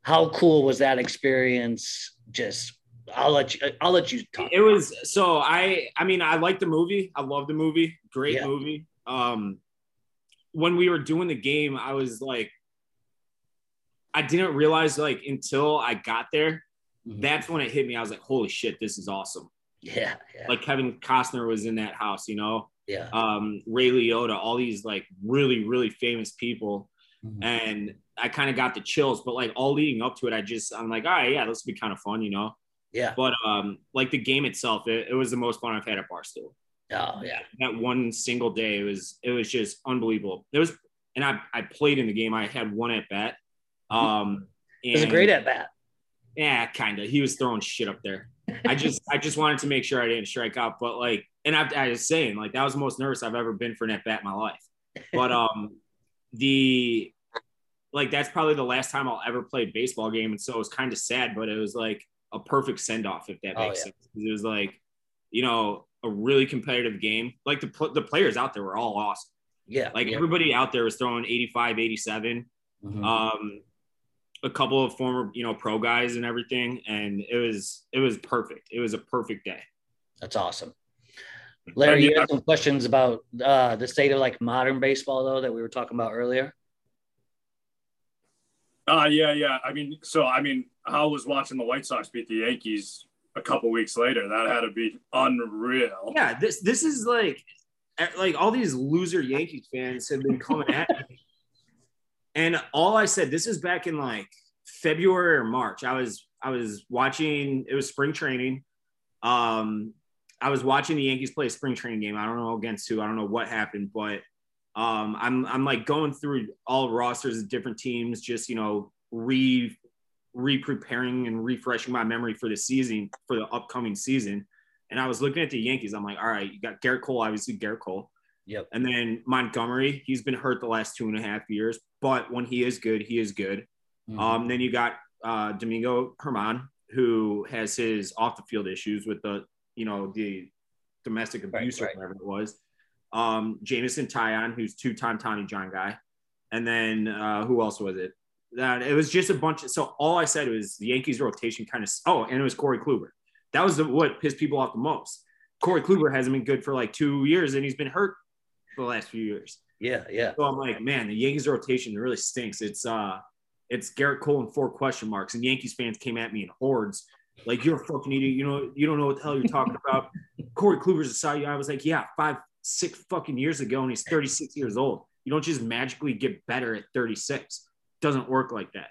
How cool was that experience? Just, I'll let you, I'll let you talk. it was so i i mean i like the movie i love the movie great Yeah. movie um when we were doing the game i was like i didn't realize like until i got there Mhm. that's when it hit me i was like holy shit this is awesome Yeah, yeah, like kevin costner was in that house you know yeah. um ray liotta all these like really really famous people Mhm. and I kind of got the chills. But like all leading up to it, I just I'm like, all right, yeah, this will be kind of fun, you know. Yeah. But um, like the game itself, it, it was the most fun I've had at Barstool. Oh, yeah. That one single day, it was it was just unbelievable. It was, and I I played in the game. I had one at bat. Um, It was great at that. yeah, kind of. He was throwing shit up there. I just I just wanted to make sure I didn't strike out, but like, and I, I was saying like that was the most nervous I've ever been for an at bat in my life. But um, the like that's probably the last time I'll ever play a baseball game, and so it was kind of sad, but it was like a perfect send off if that Oh, makes yeah. sense. It was like you know a really competitive game. Like the pl- the players out there were all awesome. Yeah. Like yeah. everybody out there was throwing 85, 87 Mhm. um a couple of former you know pro guys and everything and it was it was perfect it was a perfect day That's awesome. Larry, you Yeah. had some questions about uh, the state of like modern baseball, though, that we were talking about earlier. Uh yeah, yeah. I mean, so I mean, how was watching the White Sox beat the Yankees a couple weeks later? That had to be unreal. yeah this this is like eh, like all these loser yankees fans have been coming at me and all i said this is back in like february or march i was i was watching it was spring training um i was watching the yankees play a spring training game i don't know against who i don't know what happened but um i'm i'm like going through all rosters of different teams just you know re re-preparing and refreshing my memory for the season for the upcoming season and I was looking at the Yankees. I'm like, all right, you got Gerrit Cole, obviously Gerrit Cole. Yep. And then Montgomery, he's been hurt the last two and a half years, but when he is good, he is good. Mm-hmm. Um, then you got uh, Domingo Germán, who has his off the field issues with the, you know, the domestic abuse right. or whatever it was. Um, Jameson Taillon, who's two time Tommy John guy. And then uh, who else was it? That it was just a bunch. Of, so all I said was the Yankees rotation kind of. Oh, and it was Corey Kluber. That was the, what pissed people off the most. Corey Kluber hasn't been good for like two years, and he's been hurt the last few years. yeah, yeah. So I'm like, man, the Yankees rotation really stinks. It's uh, it's Gerrit Cole and four question marks, and Yankees fans came at me in hordes. Like you're a fucking idiot. You know, you don't know what the hell you're talking about. Corey Kluber's a Cy Young. I was like, yeah, five, six fucking years ago, and he's 36 years old. You don't just magically get better at 36. Doesn't work like that.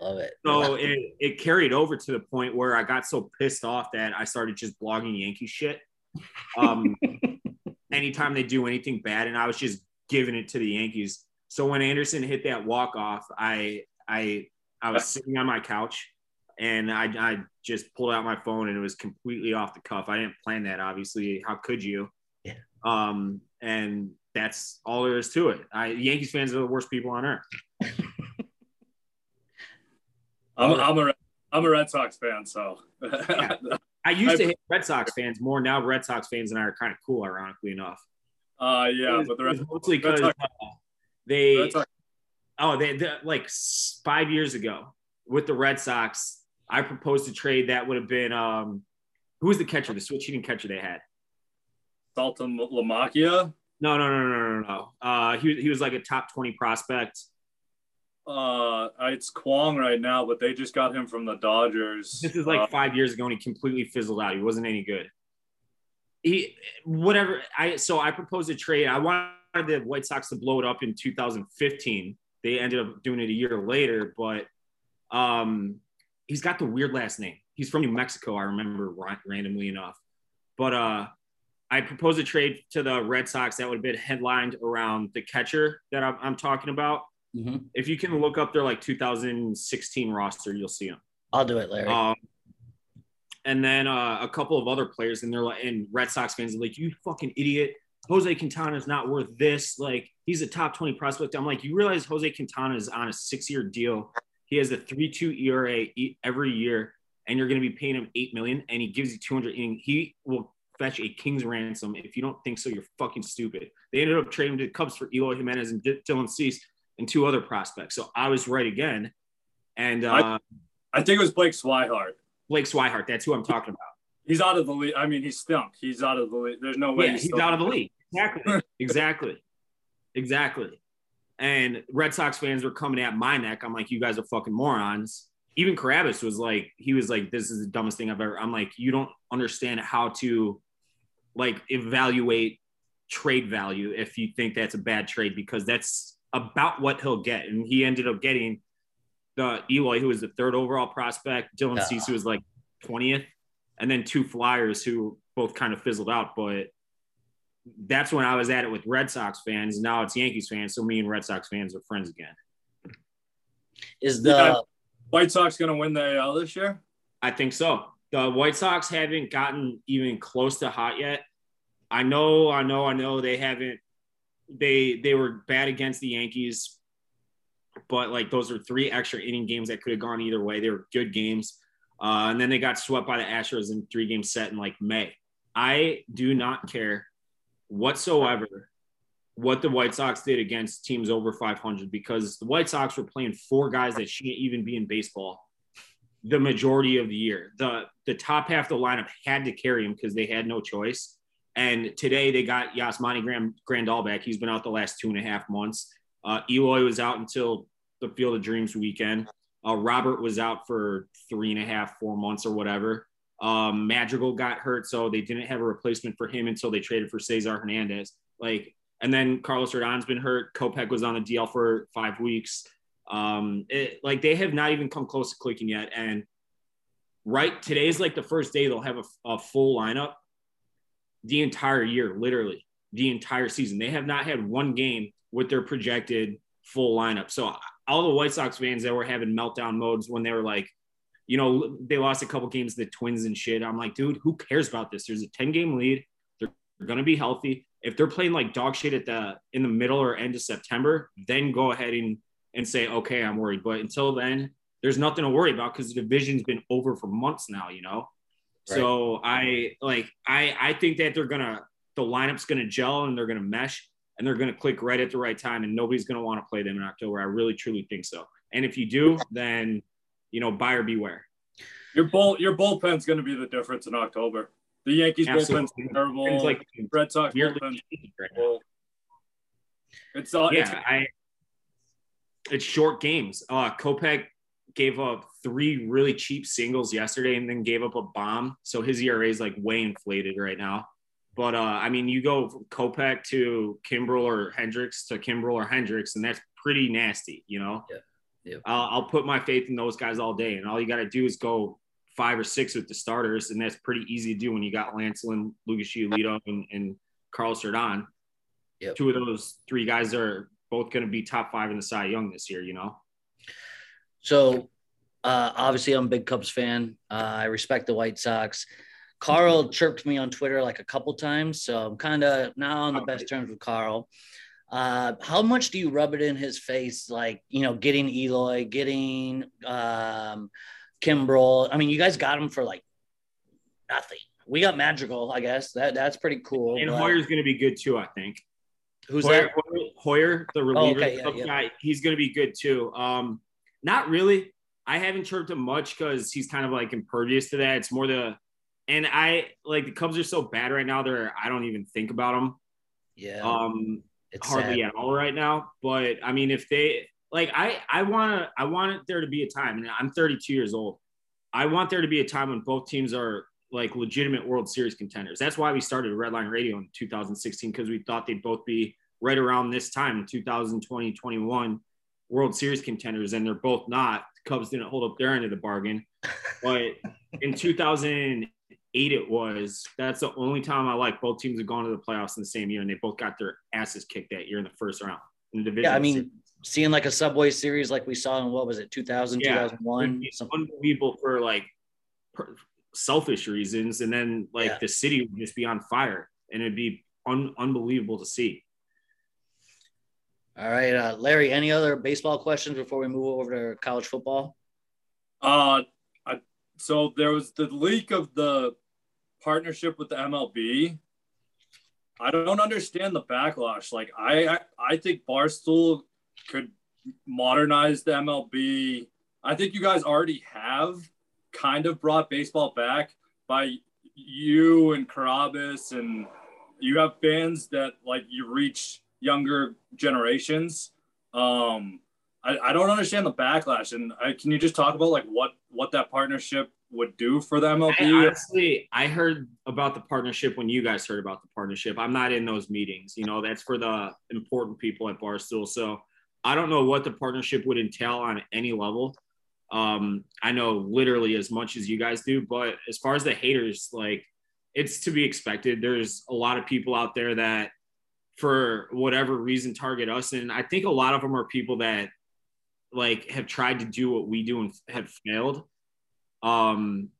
Love it. So it, it carried over to the point where I got so pissed off that I started just blogging Yankee shit. Um, anytime they do anything bad, and I was just giving it to the Yankees. So when Anderson hit that walk off, I I I was sitting on my couch and I I just pulled out my phone and it was completely off the cuff. I didn't plan that, obviously. How could you? Yeah. Um, and that's all there is to it. I Yankees fans are the worst people on earth. I'm, I'm a I'm a Red Sox fan, so Yeah. I used to hate Red Sox fans more. Now Red Sox fans and I are kind of cool, ironically enough. uh yeah, was- but the Red, mostly because uh, they Red Sox oh they, they like five years ago with the Red Sox, I proposed a trade that would have been um who was the catcher, the switch hitting catcher they had? Dalton Lamacchia. No, no, no, no, no, no. Uh, he he was like a top twenty prospect. Uh, it's Kwong right now, but they just got him from the Dodgers. This is like Uh, five years ago, and he completely fizzled out. He wasn't any good. He whatever. I so I proposed a trade. I wanted the White Sox to blow it up in 2015. They ended up doing it a year later, but um, he's got the weird last name. He's from New Mexico. I remember randomly enough, but uh, I proposed a trade to the Red Sox that would have been headlined around the catcher that I'm, I'm talking about. Mhm. If you can look up their like 2016 roster, you'll see him. I'll do it, Larry. Um, and then uh, a couple of other players, and they're like, and Red Sox fans are like, "You fucking idiot! Jose Quintana is not worth this. Like, he's a top twenty prospect." I'm like, "You realize Jose Quintana is on a six year deal? He has a three two ERA every year, and you're going to be paying him eight million, and he gives you 200 innings. He will fetch a king's ransom. If you don't think so, you're fucking stupid." They ended up trading to the Cubs for Eloy Jimenez and Dylan Cease and two other prospects. So I was right again, and. Uh, I think it was Blake Swihart. Blake Swihart. That's who I'm talking about. He's out of the league. I mean, he stunk. He's out of the league. There's no way. Yeah, he's still- out of the league. Exactly. exactly. Exactly. And Red Sox fans were coming at my neck. I'm like, you guys are fucking morons. Even Carrabis was like, he was like, this is the dumbest thing I've ever. I'm like, you don't understand how to like evaluate trade value if you think that's a bad trade because that's about what he'll get. And he ended up getting the Eloy, who was the third overall prospect. Dylan Yeah. Cease, who was like 20th, and then two Flyers who both kind of fizzled out. But that's when I was at it with Red Sox fans. Now it's Yankees fans. So me and Red Sox fans are friends again. Is the Yeah. White Sox gonna win the AL this year? I think so. The White Sox haven't gotten even close to hot yet. I know, I know, I know they haven't. They they were bad against the Yankees, but like those are three extra inning games that could have gone either way. They were good games, uh, and then they got swept by the Astros in three game set in like May. I do not care whatsoever what the White Sox did against teams over 500 because the White Sox were playing four guys that shouldn't even be in baseball the majority of the year. The the top half of the lineup had to carry him because they had no choice. And today they got Yasmani Grand Grandal back. He's been out the last two and a half months. Uh, Eloy was out until the Field of Dreams weekend. Uh, Robert was out for three and a half, four months or whatever. Um, Madrigal got hurt, so they didn't have a replacement for him until they traded for Cesar Hernandez. Like, and then Carlos Rodon's been hurt. Kopech was on the DL for five weeks. Um, it, like they have not even come close to clicking yet. And right today is like the first day they'll have a, a full lineup the entire year, literally the entire season. They have not had one game with their projected full lineup. So all the White Sox fans that were having meltdown modes when they were like, you know, they lost a couple games to the Twins and shit. I'm like, dude, who cares about this? There's a 10 game lead. They're, going to be healthy. If they're playing like dog shit at the in the middle or end of September, then go ahead and and say, okay, I'm worried. But until then, there's nothing to worry about because the division's been over for months now, you know. So I like I I think that they're gonna the lineup's gonna gel and they're gonna mesh and they're gonna click right at the right time and nobody's gonna want to play them in October. I really truly think so. And if you do, then you know, buyer beware. Your bull your bullpen's gonna be the difference in October. The Yankees bullpen's Absolutely. terrible. It's like Red Sox nearly bullpen's right now. It's all it's, yeah, I it's short games. Uh Kopech gave up three really cheap singles yesterday and then gave up a bomb. So his ERA is like way inflated right now. But uh I mean you go from Kopech to Kimbrel or Hendriks to Kimbrel or Hendriks, and that's pretty nasty, you know. Yeah. Yep. I'll, I'll put my faith in those guys all day. And all you got to do is go five or six with the starters. And that's pretty easy to do when you got Lance Lynn, Lucas Giolito, and, and Carlos Rodon. Yep. Two of those three guys are both going to be top five in the Cy Young this year, you know? So uh, obviously, I'm a big Cubs fan. Uh, I respect the White Sox. Carl chirped me on Twitter like a couple times, so I'm kind of now on the best terms with Carl. Uh, how much do you rub it in his face, like you know, getting Eloy, getting um, Kimbrel? I mean, you guys got him for like nothing. We got Madrigal, I guess. That that's pretty cool. And but- Hoyer's going to be good too, I think. who's Hoyer, that? Hoyer, Hoyer, the reliever okay, yeah, yeah. guy, he's going to be good too. Um, not really. I haven't chirped him much because he's kind of like impervious to that. It's more the, and I like the Cubs are so bad right now. They're I don't even think about them Yeah, um, it's hardly sad. at all right now. But I mean, if they like, I I want to I want there to be a time, and I'm 32 years old. I want there to be a time when both teams are like legitimate World Series contenders. That's why we started Red Line Radio in 2016 because we thought they'd both be right around this time in 2020, 21 World Series contenders, and they're both not. The Cubs didn't hold up their end of the bargain, but in 2008 it was. That's the only time I like both teams have gone to the playoffs in the same year, and they both got their asses kicked that year in the first round in the division. Yeah, I mean, seeing like a Subway series like we saw in what was it, 2000, Yeah. 2001? it's Something. unbelievable for like per- selfish reasons, and then like Yeah. the city would just be on fire, and it'd be un- unbelievable to see. All right, uh, Larry. Any other baseball questions before we move over to college football? Uh, I, so there was the leak of the partnership with the MLB. I don't understand the backlash. Like I, I, I think Barstool could modernize the MLB. I think you guys already have kind of brought baseball back by you and Carrabis, and you have fans that like you reach younger generations. Um, I, I don't understand the backlash, and I, can you just talk about like what what that partnership would do for the I, MLB? honestly, I heard about the partnership when you guys heard about the partnership. I'm not in those meetings. You know, that's for the important people at Barstool. So I don't know what the partnership would entail on any level. Um, I know literally as much as you guys do, but as far as the haters, like it's to be expected. There's a lot of people out there that, for whatever reason, target us, and I think a lot of them are people that like have tried to do what we do and have failed. Um,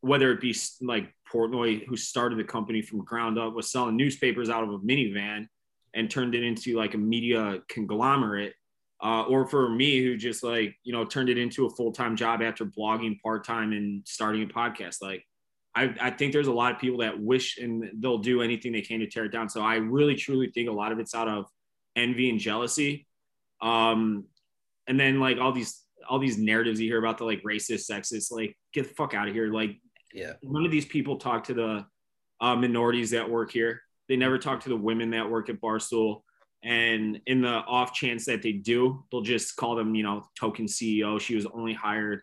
whether it be like Portnoy, who started the company from ground up, was selling newspapers out of a minivan and turned it into like a media conglomerate, uh, or for me, who just like you know turned it into a full time job after blogging part time and starting a podcast. Like, I, I think there's a lot of people that wish and they'll do anything they can to tear it down. So I really truly think a lot of it's out of envy and jealousy. Um, and then like all these all these narratives you hear about the like racist, sexist, like get the fuck out of here. Like Yeah, none of these people talk to the uh, minorities that work here. They never talk to the women that work at Barstool. And in the off chance that they do, they'll just call them, you know, token CEO. She was only hired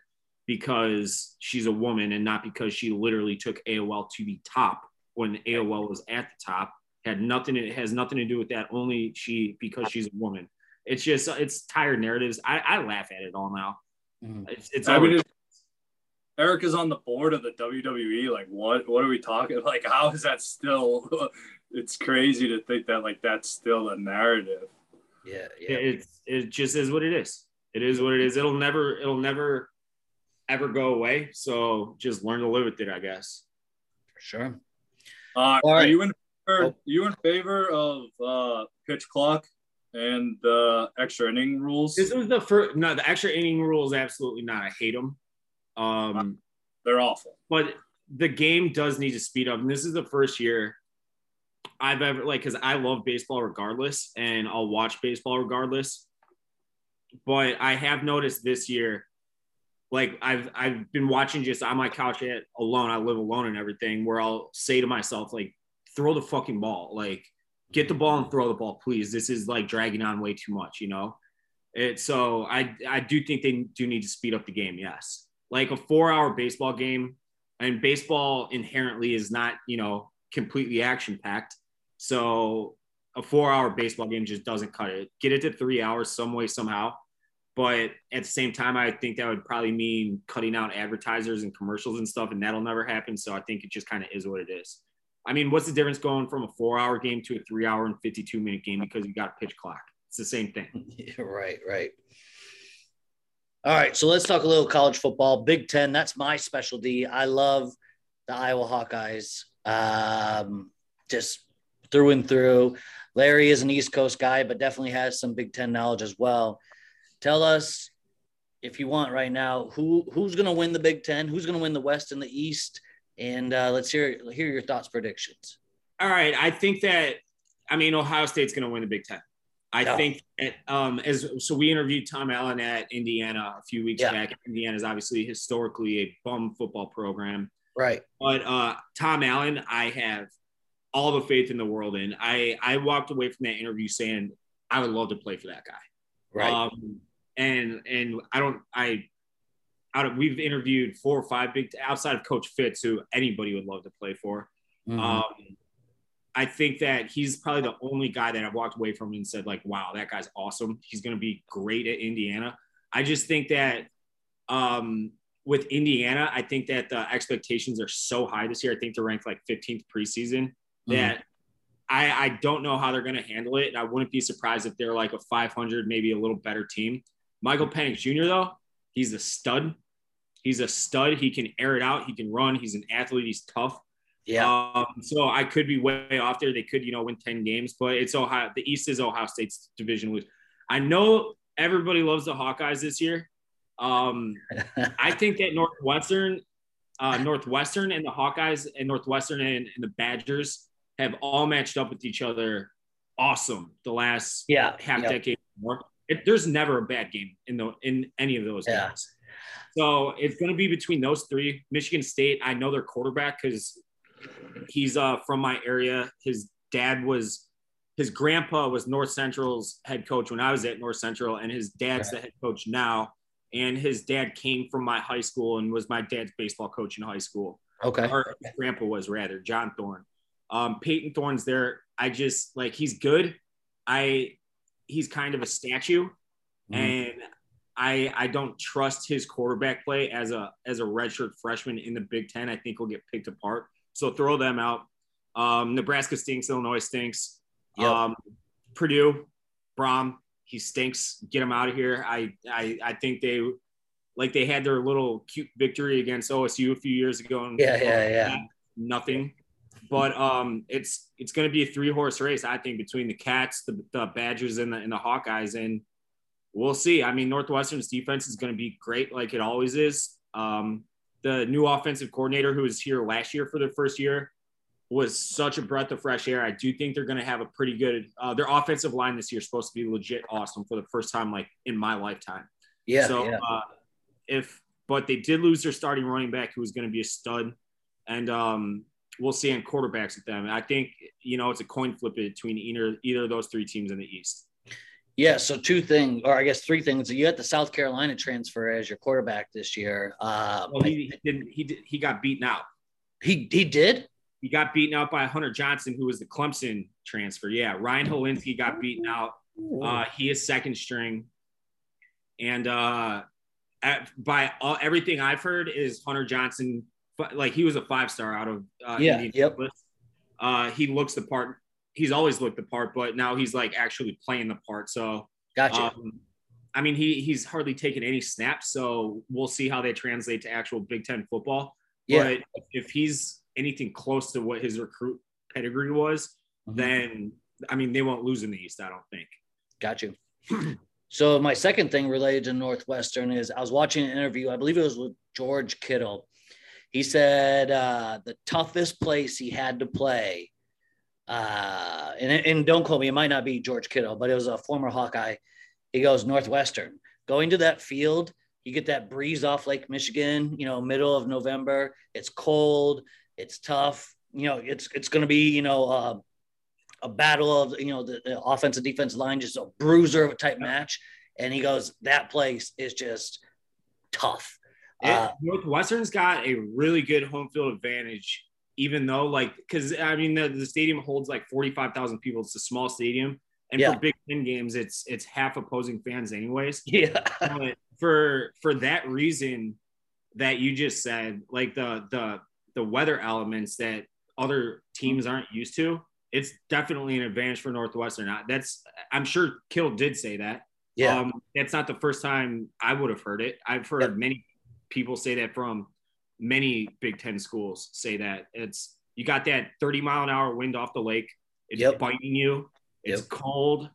because she's a woman and not because she literally took AOL to the top when AOL was at the top. Had nothing. It has nothing to do with that. Only she because she's a woman. It's just it's tired narratives. I, I laugh at it all now. Mhm. It's, it's I mean, Eric is on the board of the WWE. Like, what what are we talking? Like, how is that still? It's crazy to think that like that's still a narrative. yeah, yeah. it's it just is what it is. It is what it is. It'll never it'll never ever go away. So just learn to live with it, I guess. for sure. Uh, All Are you in favor, Oh. you in favor of uh, pitch clock and the extra inning rules? This was the first. No, the extra inning rules absolutely not. I hate them. Um, They're awful. but the game does need to speed up. And this is the first year I've ever like because I love baseball regardless, and I'll watch baseball regardless. But I have noticed this year, like I've I've been watching just on my couch at alone. I live alone and everything. Where I'll say to myself, like, throw the fucking ball, like get the mm-hmm. ball and throw the ball, please. This is like dragging on way too much, you know. It so I I do think they do need to speed up the game. Yes, like a four hour baseball game, and baseball inherently is not you know completely action packed. So a four hour baseball game just doesn't cut it. Get it to three hours some way somehow. But at the same time, I think that would probably mean cutting out advertisers and commercials and stuff, and that'll never happen. So I think it just kind of is what it is. I mean, what's the difference going from a four-hour game to a three-hour and fifty-two-minute game because you got a pitch clock? It's the same thing. Yeah, right, right. All right, so let's talk a little college football. Big Ten, that's my specialty. I love the Iowa Hawkeyes, um, just through and through. Larry is an East Coast guy, but definitely has some Big Ten knowledge as well. Tell us, if you want, right now, who who's going to win the Big Ten? Who's going to win the West and the East? And uh, let's hear hear your thoughts, predictions. All right, I think that I mean Ohio State's going to win the Big Ten. I think that, um, as so we interviewed Tom Allen at Indiana a few weeks Yeah. back. Indiana is obviously historically a bum football program, Right. but uh, Tom Allen, I have all the faith in the world in. I I walked away from that interview saying I would love to play for that guy. Right. Um, and and I don't I out of we've interviewed four or five big outside of Coach Fitz, who anybody would love to play for. Mhm. Um, I think that he's probably the only guy that I've walked away from and said like, "Wow, that guy's awesome. He's going to be great at Indiana." I just think that um, with Indiana, I think that the expectations are so high this year. I think they're ranked like 15th preseason. Mhm. That I, I don't know how they're going to handle it. And I wouldn't be surprised if they're like a 500, maybe a little better team. Michael Penix Jr. though, he's a stud. He's a stud. He can air it out. He can run. He's an athlete. He's tough. yeah. Um, so I could be way off there. They could, you know, win 10 games, but it's Ohio. The East is Ohio State's division. With I know everybody loves the Hawkeyes this year. Um, I think that Northwestern, uh, Northwestern and the Hawkeyes and Northwestern and, and the Badgers have all matched up with each other. Awesome. The last yeah. half yeah. decade more. It, there's never a bad game in the in any of those Yeah. games. So it's going to be between those three. Michigan State, I know their quarterback because he's uh, from my area. His dad was, his grandpa was North Central's head coach when I was at North Central, and his dad's the head coach now. And his dad came from my high school and was my dad's baseball coach in high school Okay. or his grandpa was rather John Thorne. Um, Payton Thorne's there. I just like he's good. I he's kind of a statue, Mhm. and I I don't trust his quarterback play as a as a redshirt freshman in the Big Ten. I think he'll get picked apart. So throw them out. Um, Nebraska stinks. Illinois stinks. Yep. Um, Purdue, Brohm, he stinks. Get him out of here. I I I think they like they had their little cute victory against OSU a few years ago. And Yeah, yeah, yeah. Nothing. But um, it's it's going to be a three horse race, I think, between the Cats, the, the Badgers, and the and the Hawkeyes, and we'll see. I mean, Northwestern's defense is going to be great, like it always is. Um, the new offensive coordinator who was here last year for the first year was such a breath of fresh air. I do think they're going to have a pretty good. Uh, their offensive line this year is supposed to be legit awesome for the first time, like in my lifetime. Yeah. So yeah. uh, if but they did lose their starting running back who was going to be a stud, and um, we'll see on quarterbacks with them. I think you know it's a coin flip between either either of those three teams in the East. Yeah, so two things, or I guess three things. You had the South Carolina transfer as your quarterback this year. Uh, Well, he, he didn't. He did, he got beaten out. he he did. He got beaten out by Hunter Johnson, who was the Clemson transfer. Yeah, Ryan Hilinski got beaten out. Uh, he is second string, and uh, at, by all, everything I've heard is Hunter Johnson. Like he was a five star out of uh, Yeah, Indianapolis. Uh, he looks the part. He's always looked the part, but now he's like actually playing the part. So Gotcha. um, I mean, he he's hardly taken any snaps, so we'll see how they translate to actual Big Ten football. yeah. But if he's anything close to what his recruit pedigree was, Mhm. then I mean they won't lose in the East. I don't think. Got you. so my second thing related to Northwestern is I was watching an interview. I believe it was with George Kittle. He said uh, the toughest place he had to play, uh, and, and don't quote me, it might not be George Kittle, but it was a former Hawkeye. He goes Northwestern. Going to that field, you get that breeze off Lake Michigan. You know, middle of November. It's cold. It's tough. You know, it's it's going to be you know. Uh, a battle of you know the, the offensive defensive line, just a bruiser of a type match. And he goes, that place is just tough. It- Uh, Northwestern's got a really good home field advantage, even though like because I mean the, the stadium holds like forty five thousand people. It's a small stadium, and Yeah. for Big Ten games, it's it's half opposing fans anyways. Yeah. But for for that reason that you just said, like the the the weather elements that other teams aren't used to, it's definitely an advantage for Northwestern. That's I'm sure Kittle did say that. Yeah. Um, that's not the first time I would have heard it. I've heard many people say that from many Big Ten schools say that it's you got that 30 mile an hour wind off the lake. It's Yep. biting you. It's Yep. cold,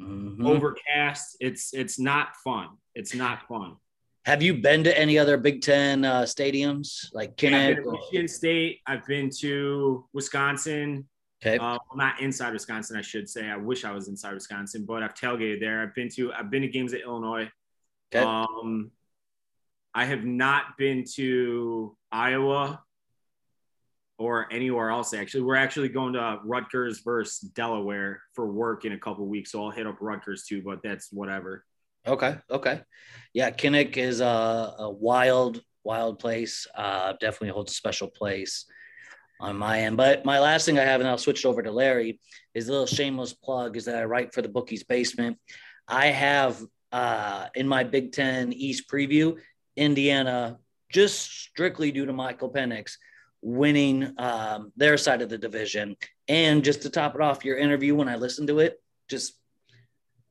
Mhm. overcast. It's it's not fun. It's not fun. Have you been to any other Big Ten uh, stadiums like Yeah, I've Kinnick? been to or- Michigan State. I've been to Wisconsin. Okay. Uh, not inside Wisconsin, I should say. I wish I was inside Wisconsin, but I've tailgated there. I've been to I've been to games at Illinois. Okay. Um, I have not been to Iowa or anywhere else. Actually, we're actually going to Rutgers versus Delaware for work in a couple weeks, so I'll hit up Rutgers too. But that's whatever. Okay. Okay. Yeah. Kinnick is a, a wild, wild place. Uh, definitely holds a special place on my end. But my last thing I have, and I'll switch it over to Larry, is a little shameless plug is that I write for the Bookies Basement. I have uh, in my Big Ten East preview, Indiana, just strictly due to Michael Penix winning um, their side of the division. And just to top it off, your interview, when I listened to it, just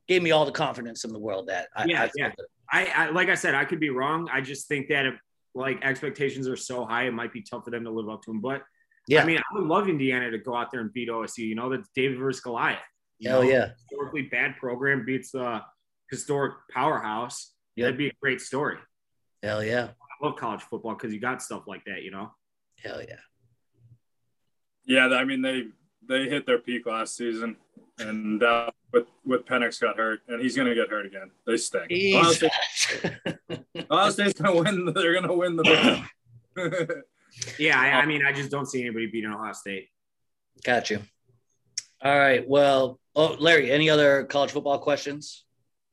gave me all the confidence in the world that I, Yeah, I yeah. I, I like I said, I could be wrong. I just think that if like expectations are so high, it might be tough for them to live up to them. But yeah. I mean, I would love Indiana to go out there and beat OSU. You know, that's David versus Goliath. You Hell know, yeah. Historically bad program beats the historic powerhouse. Yep. That'd be a great story. Hell yeah. I love college football because you got stuff like that. You know. Hell yeah. Yeah, I mean they they hit their peak last season, and uh, with with Penix got hurt, and he's gonna get hurt again. They stink. Ohio, Jesus. State, Ohio State's gonna win. They're gonna win the. Yeah, I, I mean, I just don't see anybody beating Ohio State. Got you. All right. Well, oh, Larry, any other college football questions?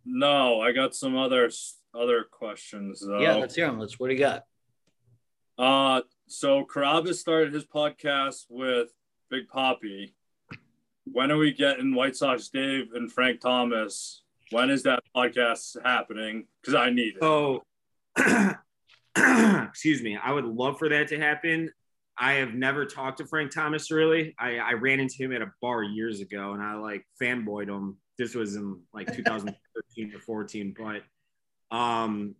no, I got some other other questions. Though. Yeah, let's hear them. Let's. What do you got? Uh, so Carrabis started his podcast with Big Poppy. When are we getting White Sox Dave and Frank Thomas? When is that podcast happening? Because I need it. So, excuse me. I would love for that to happen. I have never talked to Frank Thomas really. I, I ran into him at a bar years ago and I like fanboyed him. This was in like 2013 or 14, but um,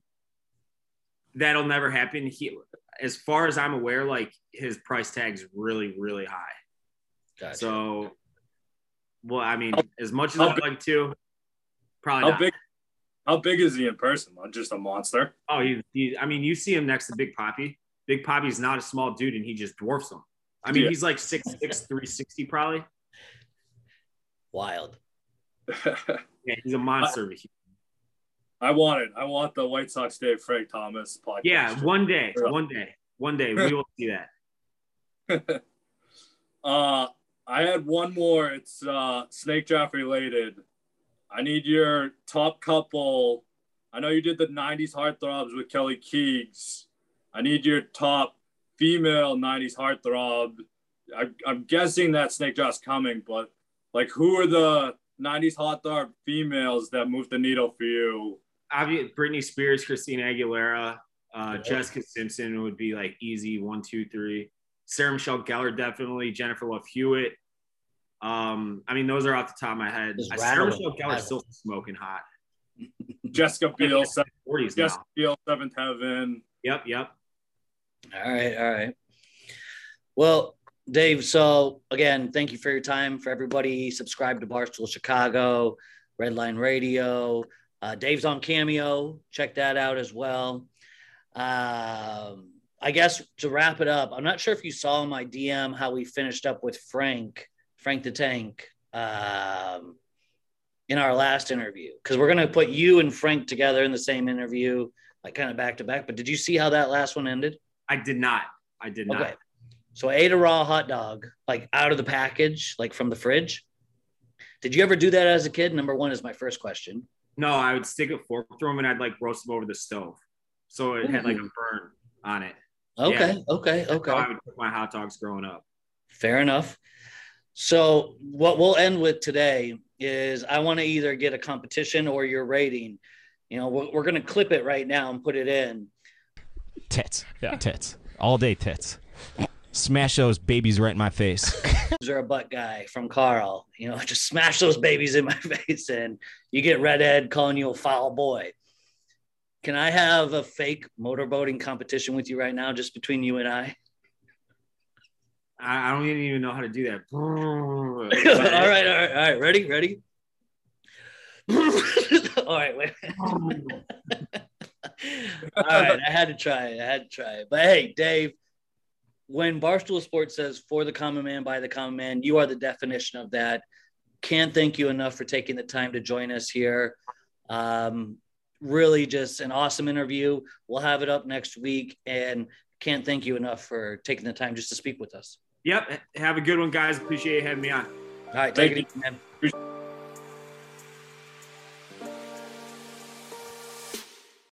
that'll never happen. He, as far as I'm aware, like his price tag's really, really high. Gotcha. So, well, I mean, as much as I'd like to, probably How not. big? How big is he in person? Just a monster. Oh, he, he, I mean, you see him next to Big Poppy. Big Poppy's not a small dude, and he just dwarfs him. I mean, Yeah. he's like 6'6", 360 probably. Wild. Yeah, he's a monster. Of a human. I want it. I want the White Sox Dave Frank Thomas podcast. Yeah, one day, one day, one day we will see that. Uh, I had one more. It's uh, snake draft related. I need your top couple. I know you did the '90s heartthrobs with Kelly Keegs. I need your top female '90s heartthrob. I, I'm guessing that snake draft's coming, but like, who are the '90s heartthrob females that moved the needle for you? Obviously, Britney Spears, Christina Aguilera, uh, Yeah. Jessica Simpson would be like easy one, two, three. Sarah Michelle Gellar definitely. Jennifer Love Hewitt. Um, I mean, those are off the top of my head. Just Uh, Sarah Michelle them. Gellar's still smoking hot. Jessica Biel, se- 40s now. Jessica Biel, Seventh Heaven. Yep, yep. All right. All right. Well, Dave, so again, thank you for your time. For everybody, subscribe to Barstool Chicago, Redline Radio. Uh, Dave's on Cameo. Check that out as well. Um, I guess to wrap it up, I'm not sure if you saw in my DM how we finished up with Frank, Frank the Tank, um, in our last interview because we're gonna put you and Frank together in the same interview, like kind of back to back. But did you see how that last one ended? I did not. I did not. So I ate a raw hot dog, like out of the package, like from the fridge. Did you ever do that as a kid? Number one is my first question. No, I would stick a fork through them and I'd like roast them over the stove. So it had like a burn on it. Okay, okay, That's how okay. I would cook my hot dogs growing up. Fair enough. So what we'll end with today is I want to either get a competition or your rating. You know, we're, we're going to clip it right now and put it in. Tits. Yeah. Tits. All day tits. Smash those babies right in my face. Or a butt guy from Carl. You know, just smash those babies in my face, and you get redhead calling you a foul boy. Can I have a fake motorboating competition with you right now, just between you and I? I, I don't even know how to do that. all right, all right, all right. Ready, ready. all right, wait. all right, I had to try it. I had to try it. But hey, Dave, when Barstool Sports says for the common man, by the common man, you are the definition of that. Can't thank you enough for taking the time to join us here. Um, really just an awesome interview. We'll have it up next week and can't thank you enough for taking the time just to speak with us. Yep. Have a good one, guys. Appreciate you having me on. All right, take it easy, man.